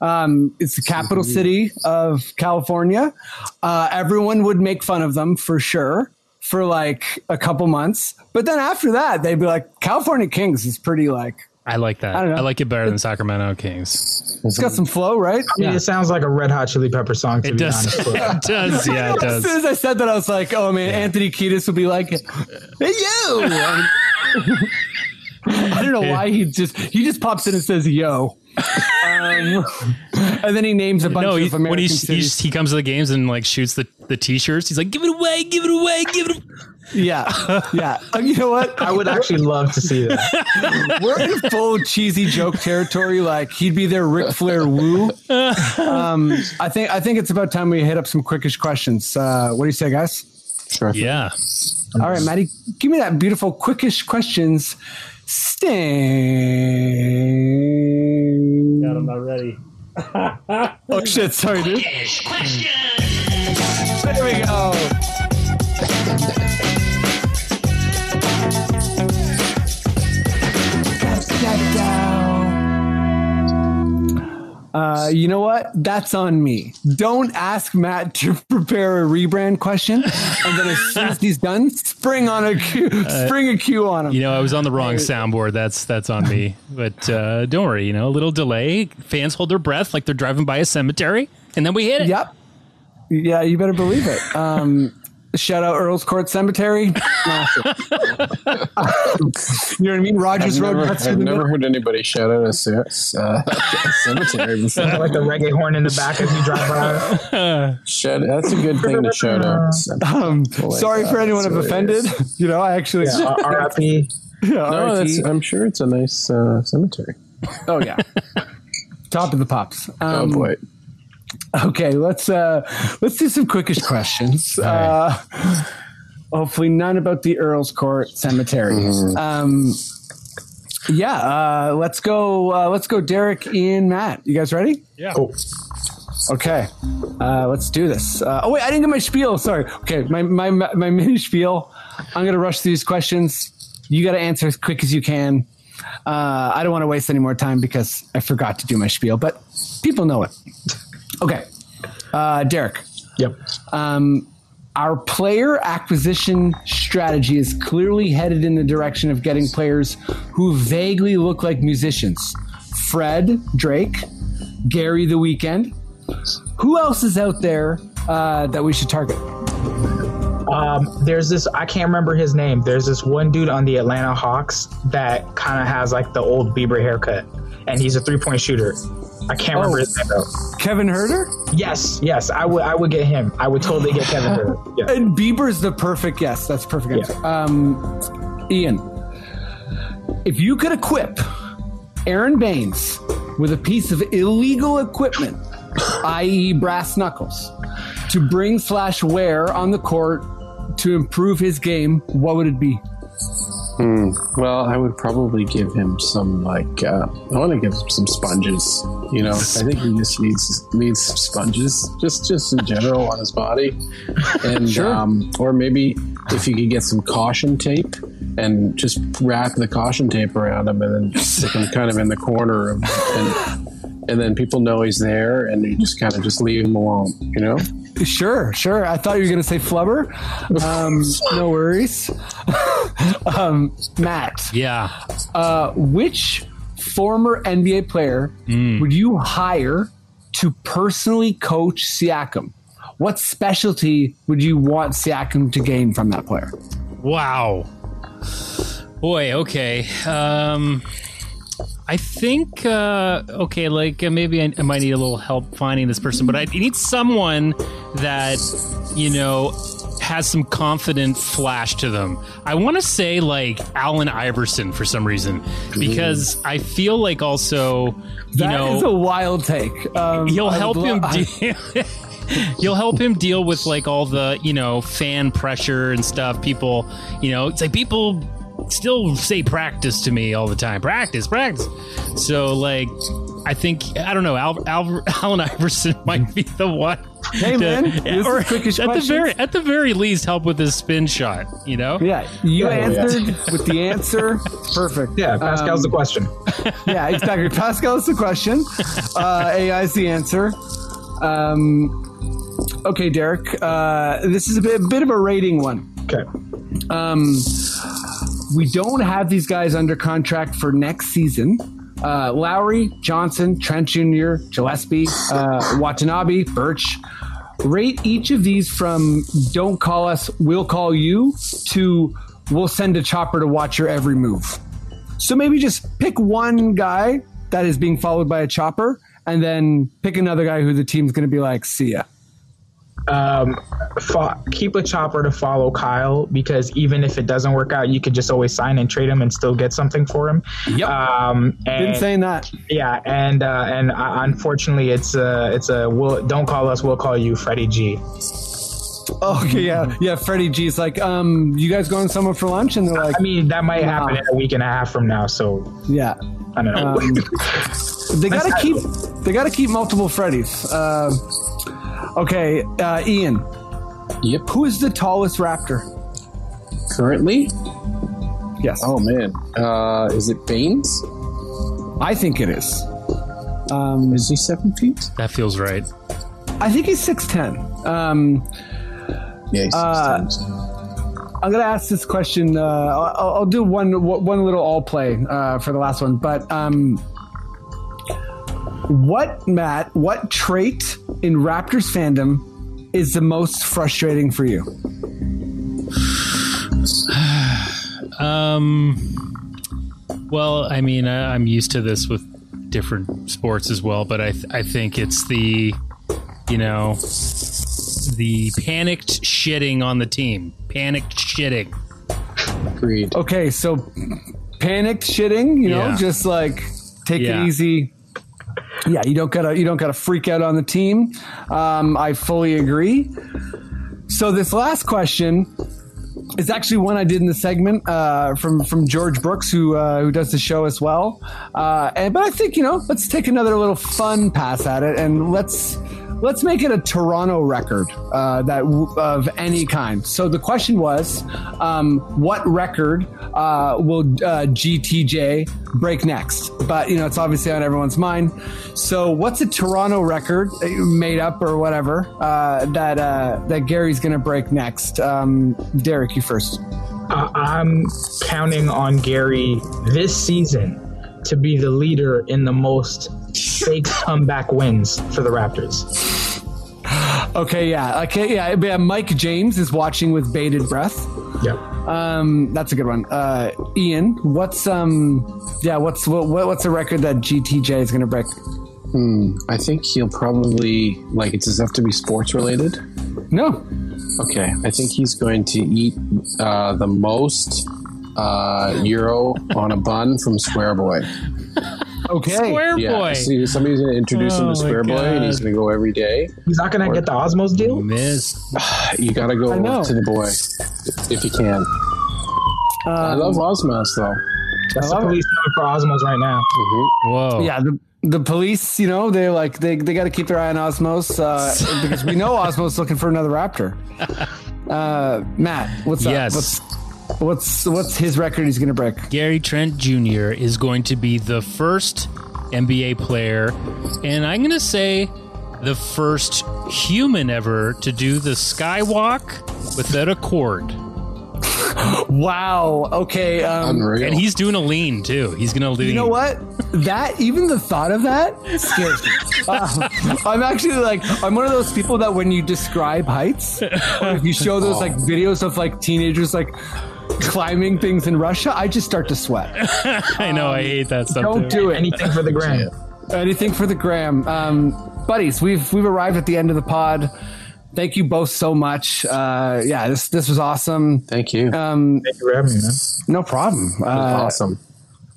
Um, it's the capital city of California. Uh, everyone would make fun of them for sure for like a couple months, but then after that, they'd be like, California Kings is pretty like i like that I I, don't know. like it better than sacramento kings it's got some flow, right? I mean, it sounds like a Red Hot Chili Pepper song. To it be does honest, but- it does yeah it does. As soon as I said that, I was like, "Oh man, Anthony Kiedis would be like, hey yo." And- I don't know why he just he just pops in and says "yo," um, and then he names a bunch no he, of American when he, cities. he he comes to the games and like shoots the the t-shirts he's like give it away give it away give it away. yeah, yeah. Uh, you know what? I would actually love to see that. We're in full cheesy joke territory. Like he'd be there, Ric Flair woo. Um, I think I think it's about time we hit up some quickish questions. Uh, what do you say, guys? Sure. yeah All right, Maddie, give me that beautiful quickish questions. Sting. i'm not ready Oh shit! Sorry, dude. There we go. Uh, you know what? That's on me. Don't ask Matt to prepare a rebrand question, and then as soon as he's done, spring on a cue, spring a cue on him. You know, I was on the wrong soundboard. That's that's on me. But uh, don't worry. You know, a little delay. Fans hold their breath like they're driving by a cemetery, and then we hit it. Yep. Yeah, you better believe it. Um, shout out Earl's Court Cemetery. You know what I mean? Rogers I've Road never, cuts I've never middle. heard anybody shout out a, uh, a cemetery before. like the reggae horn in the back as you drive by. Shout, that's a good thing to shout out. Um, like sorry that. for anyone I've offended. You know, I actually. Yeah, R- RIP. Yeah, No, that's, I'm sure it's a nice uh, cemetery. oh yeah. Top of the pops. Oh Um, boy. Okay, let's uh let's do some quickish questions. Uh hopefully none about the Earl's Court Cemetery. Um yeah, uh let's go uh let's go Derick and Matt. You guys ready? Yeah. Oh, Okay, uh, let's do this. Uh, oh wait, I didn't get my spiel. Sorry. Okay, my my my mini spiel. I'm gonna rush through these questions. You got to answer as quick as you can. Uh, I don't want to waste any more time because I forgot to do my spiel, but people know it. Okay, uh, Derick. Yep. Um, our player acquisition strategy is clearly headed in the direction of getting players who vaguely look like musicians. Fred Drake, Gary the Weeknd. Who else is out there uh, that we should target? Um, there's this I can't remember his name. There's this one dude on the Atlanta Hawks that kind of has like the old Bieber haircut, and he's a three point shooter. I can't remember his name though. Kevin Huerter? Yes, yes, I would I would get him. I would totally get Kevin Huerter. Yeah. And Bieber's the perfect yes. That's perfect answer. Um, Ian, if you could equip Aron Baynes with a piece of illegal equipment, i.e., brass knuckles, to bring slash wear on the court to improve his game, what would it be? Hmm. Well, I would probably give him some like uh, I want to give him some sponges. You know, I think he just needs needs some sponges, just just in general on his body, and um, or maybe if you could get some caution tape and just wrap the caution tape around him and then stick him kind of in the corner of, and and then people know he's there and you just kind of just leave him alone. You know. Sure, sure. I thought you were going to say flubber. Um, no worries. um, Matt, Yeah. uh, which former NBA player would you hire to personally coach Siakam? What specialty would you want Siakam to gain from that player? Wow. Boy, okay. Um I think uh okay, like uh, maybe I, I might need a little help finding this person, but I need someone that you know has some confident flash to them. I want to say like Allen Iverson for some reason because I feel like also you That is know a wild take. Um, he'll I help him lo- deal You'll help him deal with like all the, you know, fan pressure and stuff. People, you know, it's like people still say practice to me all the time. Practice, practice. So like I think I don't know, Al, Al, Allen Iverson might be the one. Hey, man, this is or quickish at the very at the very least help with his spin shot, you know? Yeah, you Yeah, answered with the answer. Perfect. Yeah, Pascal's the Um, question. yeah, exactly. Pascal's the question. Uh, AI is the answer. Um, okay, Derick. Uh, this is a bit, bit of a rating one. Okay. Um, we don't have these guys under contract for next season. Uh, Lowry, Johnson, Trent Jr., Gillespie, uh, Watanabe, Birch. Rate each of these from "Don't call us, we'll call you" to "We'll send a chopper to watch your every move." So maybe just pick one guy that is being followed by a chopper, and then pick another guy who the team's going to be like, "See ya." Um, fo- keep a chopper to follow Kyle because even if it doesn't work out, you could just always sign and trade him and still get something for him. Yep. Um, Been and saying that. yeah, and uh, and uh, unfortunately, it's a it's a we'll, don't call us, we'll call you, Freddie G. Okay, yeah, yeah. Freddie G's like, um, you guys going somewhere for lunch? And they're like, I mean, that might Wow. happen in a week and a half from now. So yeah. I don't know. Um, they got to keep they got to keep multiple Freddies. Uh, okay, uh, Ian, Yep. who is the tallest raptor? Currently, Yes, oh man, uh, is it Baynes? I think it is. Um, Is he seven feet? That feels right. I think he's six ten. Um, Yeah, he's Uh, 6'10", so- I'm gonna ask this question. Uh, I'll, I'll do one one little all play uh, for the last one. But um, what Matt? What trait in Raptors fandom is the most frustrating for you? Um, well, I mean, I, I'm used to this with different sports as well, but I th- I think it's the, you know, the panicked shitting on the team. Panicked shitting. agreed. Okay, so panicked shitting, you know, Yeah. just like take Yeah. it easy. Yeah, you don't gotta you don't gotta freak out on the team. Um, I fully agree. So this last question, is actually one I did in the segment uh, from from George Brooks, who uh, who does the show as well. Uh, and but I think you know, let's take another little fun pass at it, and let's let's make it a Toronto record uh, that of any kind. So the question was, um, what record uh, will uh, GTJ break next? But you know, it's obviously on everyone's mind. So what's a Toronto record uh, made up or whatever uh, that uh, that Gary's going to break next? Um, Derick, you first. I'm counting on Gary this season to be the leader in the most fake comeback wins for the Raptors. Okay, yeah, okay, yeah. yeah, Mike James is watching with bated breath. Yep. Um, that's a good one. Uh, Ian, what's um, yeah, what's what, what what's a record that GTJ is going to break? I think he'll probably like. It does have to be sports related. No, Okay, I think he's going to eat uh, the most uh, euro on a bun from Square Boy. okay. Square Yeah, boy. see, somebody's going to introduce him Oh to my Square Boy, and he's going to go every day. He's not going to get the Osmos deal. Miss. You got to go to the boy if you can. I Um, love Osmos though. That's the love it. police coming for Osmos right now. Whoa. yeah, the the police, you know, they like they they got to keep their eye on Osmos uh, because we know Osmos looking for another Raptor. Uh, Matt, what's Yes. up? What's what's what's his record he's going to break? Gary Trent Jr. is going to be the first NBA player, and I'm going to say the first human ever to do the skywalk without a cord. Wow. Okay. Um, Unreal. And he's doing a lean too. He's going to lean. You know what? That even the thought of that scares me. Uh, I'm actually like I'm one of those people that when you describe heights, or if you show those like videos of like teenagers like climbing things in Russia, I just start to sweat. I know. I hate that stuff. Don't too. do it. Anything for the gram. Anything for the gram, um, buddies. We've we've arrived at the end of the pod. Thank you both so much. Uh, yeah, this this was awesome. Thank you. Um, Thank you for having me, man. no problem. Uh, awesome.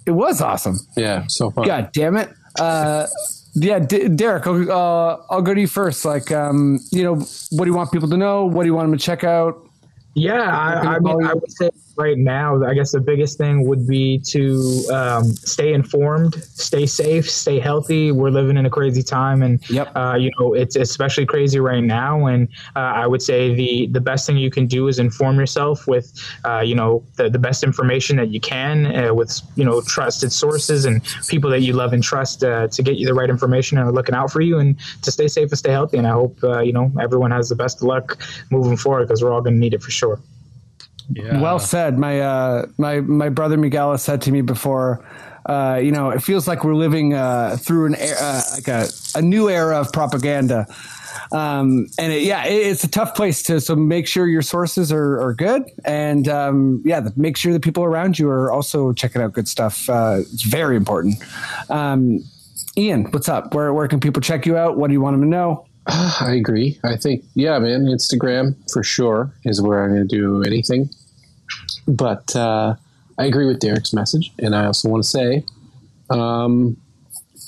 It was awesome. Yeah, so fun. God damn it. Uh, yeah, D- Derick, I'll, uh, I'll go to you first. Like, um, you know, what do you want people to know? What do you want them to check out? Yeah, I, I mean, I would say right now, I guess the biggest thing would be to um, stay informed, stay safe, stay healthy. We're living in a crazy time, and Yep. uh, you know it's especially crazy right now. And uh, I would say the the best thing you can do is inform yourself with, uh, you know, the, the best information that you can uh, with you know trusted sources and people that you love and trust uh, to get you the right information and are looking out for you and to stay safe and stay healthy. And I hope uh, you know everyone has the best of luck moving forward because we're all going to need it for sure. Yeah. Well said. My uh, my my brother Miguel has said to me before. Uh, you know, it feels like we're living uh, through an uh, like a, a new era of propaganda. Um, and it, yeah, it, it's a tough place to. So make sure your sources are, are good, and um, yeah, make sure the people around you are also checking out good stuff. Uh, it's very important. Um, Ian, what's up? Where where can people check you out? What do you want them to know? I agree. I think, yeah, man, Instagram for sure is where I'm going to do anything. But uh, I agree with Derick's message. And I also want to say um,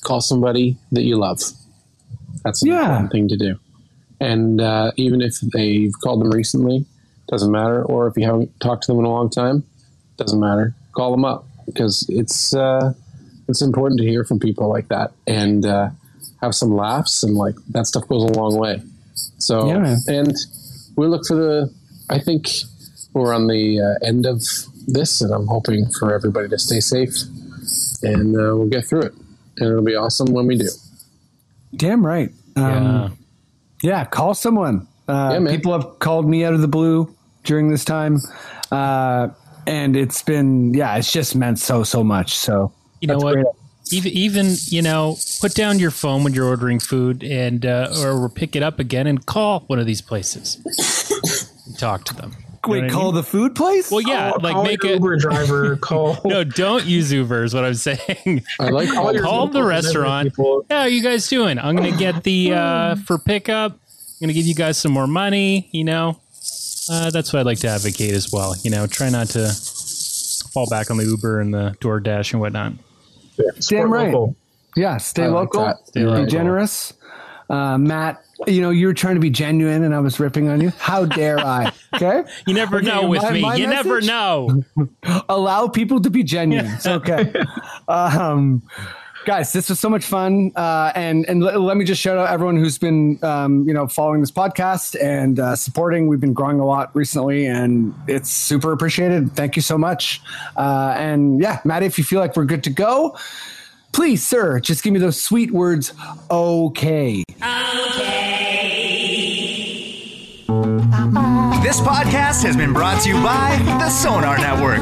call somebody that you love. That's an Yeah. important thing to do. And uh, even if they've called them recently, doesn't matter. Or if you haven't talked to them in a long time, doesn't matter. Call them up because it's uh, it's important to hear from people like that and uh, have some laughs and like that stuff goes a long way. So Yeah, and we look for the. I think we're on the uh, end of this, and I'm hoping for everybody to stay safe, and uh, we'll get through it, and it'll be awesome when we do. Damn right. Um, Yeah. Yeah, call someone. Uh, Yeah, man. people have called me out of the blue during this time, uh, and it's been yeah, it's just meant so so much. So You know what? great. Even, even you know, put down your phone when you're ordering food, and uh, or pick it up again and call one of these places. and talk to them. You know Wait, what I call mean? the food place? Well, yeah, Call- like call make your it. Uber driver. Call. No, don't use Uber. Is what I'm saying. I like Call Call the restaurant. people. Yeah, how you guys doing? I'm gonna get the uh, for pickup. I'm gonna give you guys some more money. You know, uh, that's what I'd like to advocate as well. You know, try not to fall back on the Uber and the DoorDash and whatnot. Yeah, support Damn right. local. yeah, stay I local, that. Stay be local. generous. Uh, Matt, you know, you were trying to be genuine and I was ripping on you. How dare I? Okay. You never Okay, know with my- me. my you never know. allow people to be genuine. It's okay. um, guys, this was so much fun. Uh, and and let, let me just shout out everyone who's been um, you know following this podcast and uh, supporting. We've been growing a lot recently, and it's super appreciated. Thank you so much. Uh, and yeah, Matt, if you feel like we're good to go. Please, sir, just give me those sweet words. Okay. Okay. This podcast has been brought to you by the Sonar Network.